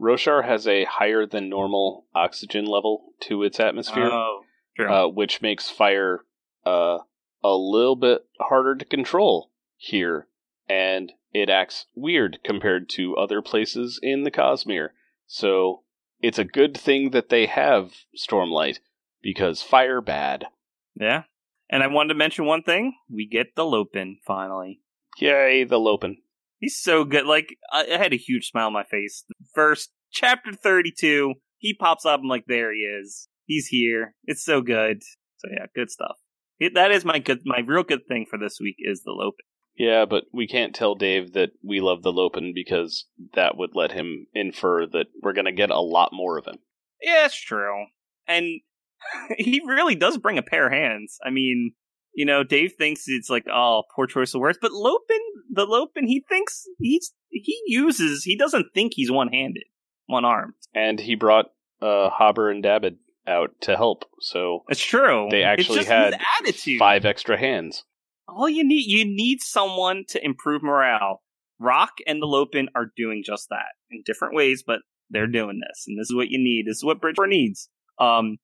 Roshar has a higher than normal oxygen level to its atmosphere. Oh, true. uh, which makes fire uh, a little bit harder to control here, and it acts weird compared to other places in the Cosmere. So it's a good thing that they have Stormlight because fire bad. Yeah. And I wanted to mention one thing. We get the Lopen finally. Yay, the Lopen. He's so good. Like I, I had a huge smile on my face. First chapter thirty-two, he pops up. I'm like, there he is. He's here. It's so good. So yeah, good stuff. It, that is my good, my real good thing for this week is the Lopen. Yeah, but we can't tell Dave that we love the Lopen because that would let him infer that we're going to get a lot more of him. Yeah, it's true. And he really does bring a pair of hands. I mean, you know, Dave thinks it's like, oh, poor choice of words, but Lopen, the Lopen, he thinks he's he uses. He doesn't think he's one handed, one armed. And he brought uh, Haber and Dabbid out to help, so It's true. they actually had attitude. five extra hands. All you need, you need someone to improve morale. Rock and the Lopen are doing just that in different ways, but they're doing this, and this is what you need. This is what Bridge Four needs. Um,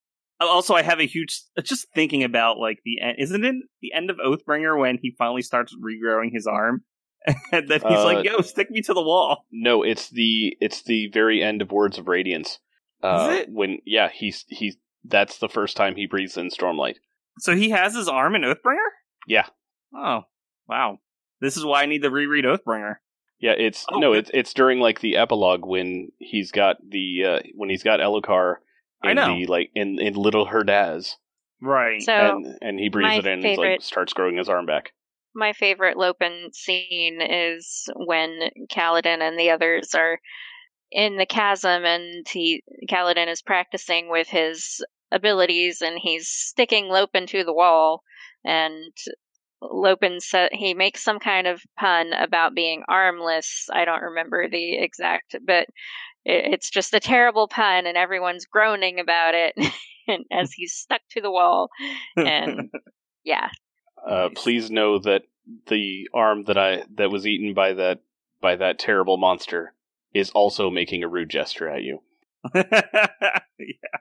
also, I have a huge just thinking about like the end. Isn't it the end of Oathbringer when he finally starts regrowing his arm, and then he's Uh, like, "Yo, stick me to the wall." No, it's the it's the very end of Words of Radiance. Uh, Is it? When yeah, he's he's that's the first time he breathes in Stormlight. So he has his arm in Oathbringer. Yeah. Oh, wow. This is why I need to reread Oathbringer. Yeah, it's Oh, no, it's it's during like the epilogue when he's got the uh, when he's got Elhokar I in know. the like in in Little Herdaz, Right. So and and he breathes it in, and like starts growing his arm back. my favorite Lopen scene is when Kaladin and the others are in the chasm and he Kaladin is practicing with his abilities and he's sticking Lopen to the wall and Lopen sa- he makes some kind of pun about being armless. I don't remember the exact, but it, it's just a terrible pun and everyone's groaning about it and as he's stuck to the wall and yeah, Uh, please know that the arm that I that was eaten by that by that terrible monster is also making a rude gesture at you. yeah.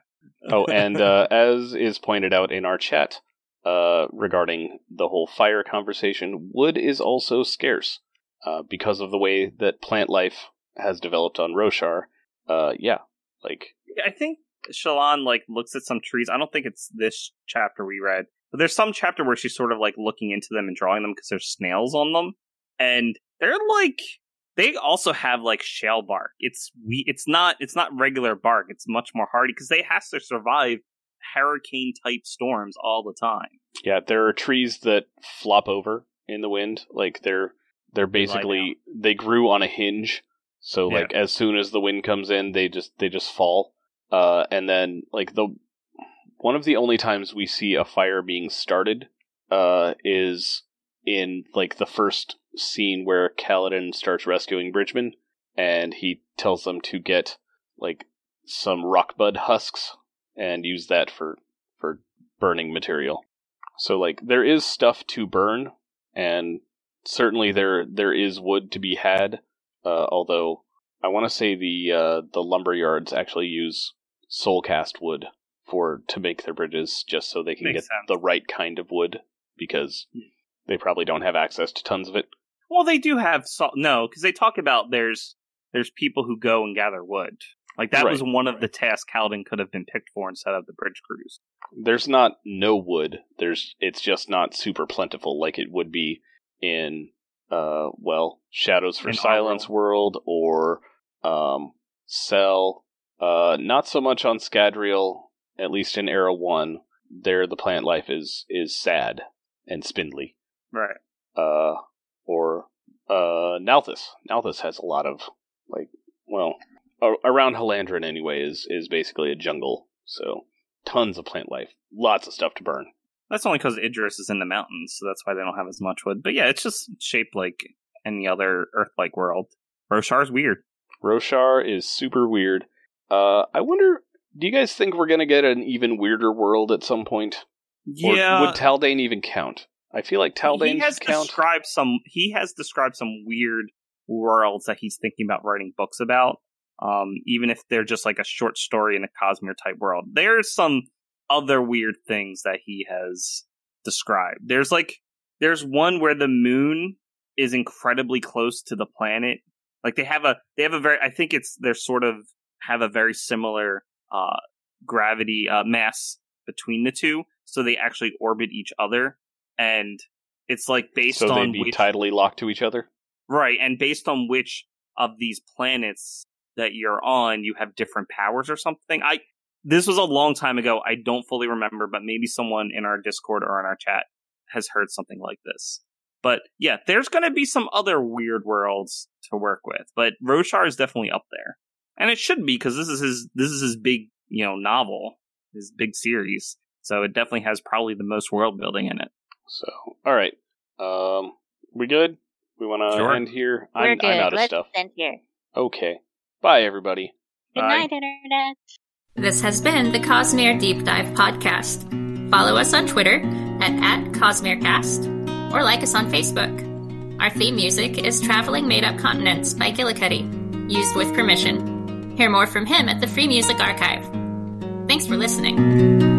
Oh, and uh, as is pointed out in our chat uh, regarding the whole fire conversation, wood is also scarce uh, because of the way that plant life has developed on Roshar. Uh, yeah, like I think Shallan like looks at some trees. I don't think it's this chapter we read, but there's some chapter where she's sort of like looking into them and drawing them because there's snails on them, and they're like they also have like shale bark. It's we. It's not. It's not regular bark. It's much more hardy because they have to survive hurricane type storms all the time. yeah, there are trees that flop over in the wind. Like they're they're They basically they grew on a hinge. So Yeah. like as soon as the wind comes in, they just they just fall. Uh, and then like the one of the only times we see a fire being started uh, is in like the first scene where Kaladin starts rescuing Bridgman, and he tells them to get like some rockbud husks and use that for for burning material. So like there is stuff to burn, and certainly there there is wood to be had. Uh, although I want to say the uh, the lumber yards actually use soulcast wood for to make their bridges, just so they can Makes get sense. the right kind of wood because they probably don't have access to tons of it. Well, they do have salt. No, because they talk about there's there's people who go and gather wood. Like that Right. was one of the tasks Kaladin could have been picked for instead of the bridge crews. There's not no wood. There's it's just not super plentiful like it would be in uh well Shadows for In Silence World or um Sel. Uh, not so much on Scadrial. At least in Era One, there the plant life is is sad and spindly. Right. uh, or uh, Nalthis. Nalthis has a lot of like, well, a- around Hallandren anyway is is basically a jungle, so tons of plant life, lots of stuff to burn. That's only because Idris is in the mountains, so that's why they don't have as much wood. But yeah, it's just shaped like any other Earth-like world. Roshar's weird. Roshar is super weird. Uh, I wonder, do you guys think we're gonna get an even weirder world at some point? Or Yeah, would Taldain even count? I feel like Taldain he has count. described some. He has described some weird worlds that he's thinking about writing books about. Um, even if they're just like a short story in a Cosmere type world, there's some other weird things that he has described. There's like there's one where the moon is incredibly close to the planet. Like they have a they have a very I think it's they're sort of have a very similar uh, gravity uh, mass between the two, so they actually orbit each other, and it's like based so on they'd be which, tidally locked to each other. right, and based on which of these planets that you're on, you have different powers or something. I this was a long time ago. I don't fully remember, but maybe someone in our Discord or in our chat has heard something like this. But yeah, there's going to be some other weird worlds to work with, but Roshar is definitely up there, and it should be because this is his this is his big you know novel, his big series. So it definitely has probably the most world building in it. So, all right, um, we good? We want to Sure. end here. We're I'm, good. I'm out of Let's stuff. end here. Okay, bye everybody. Good Bye. night, Internet. This has been the Cosmere Deep Dive Podcast. Follow us on Twitter at, at CosmereCast or like us on Facebook. Our theme music is Traveling Made Up Continents by Gillicuddy, used with permission. Hear more from him at the Free Music Archive. Thanks for listening.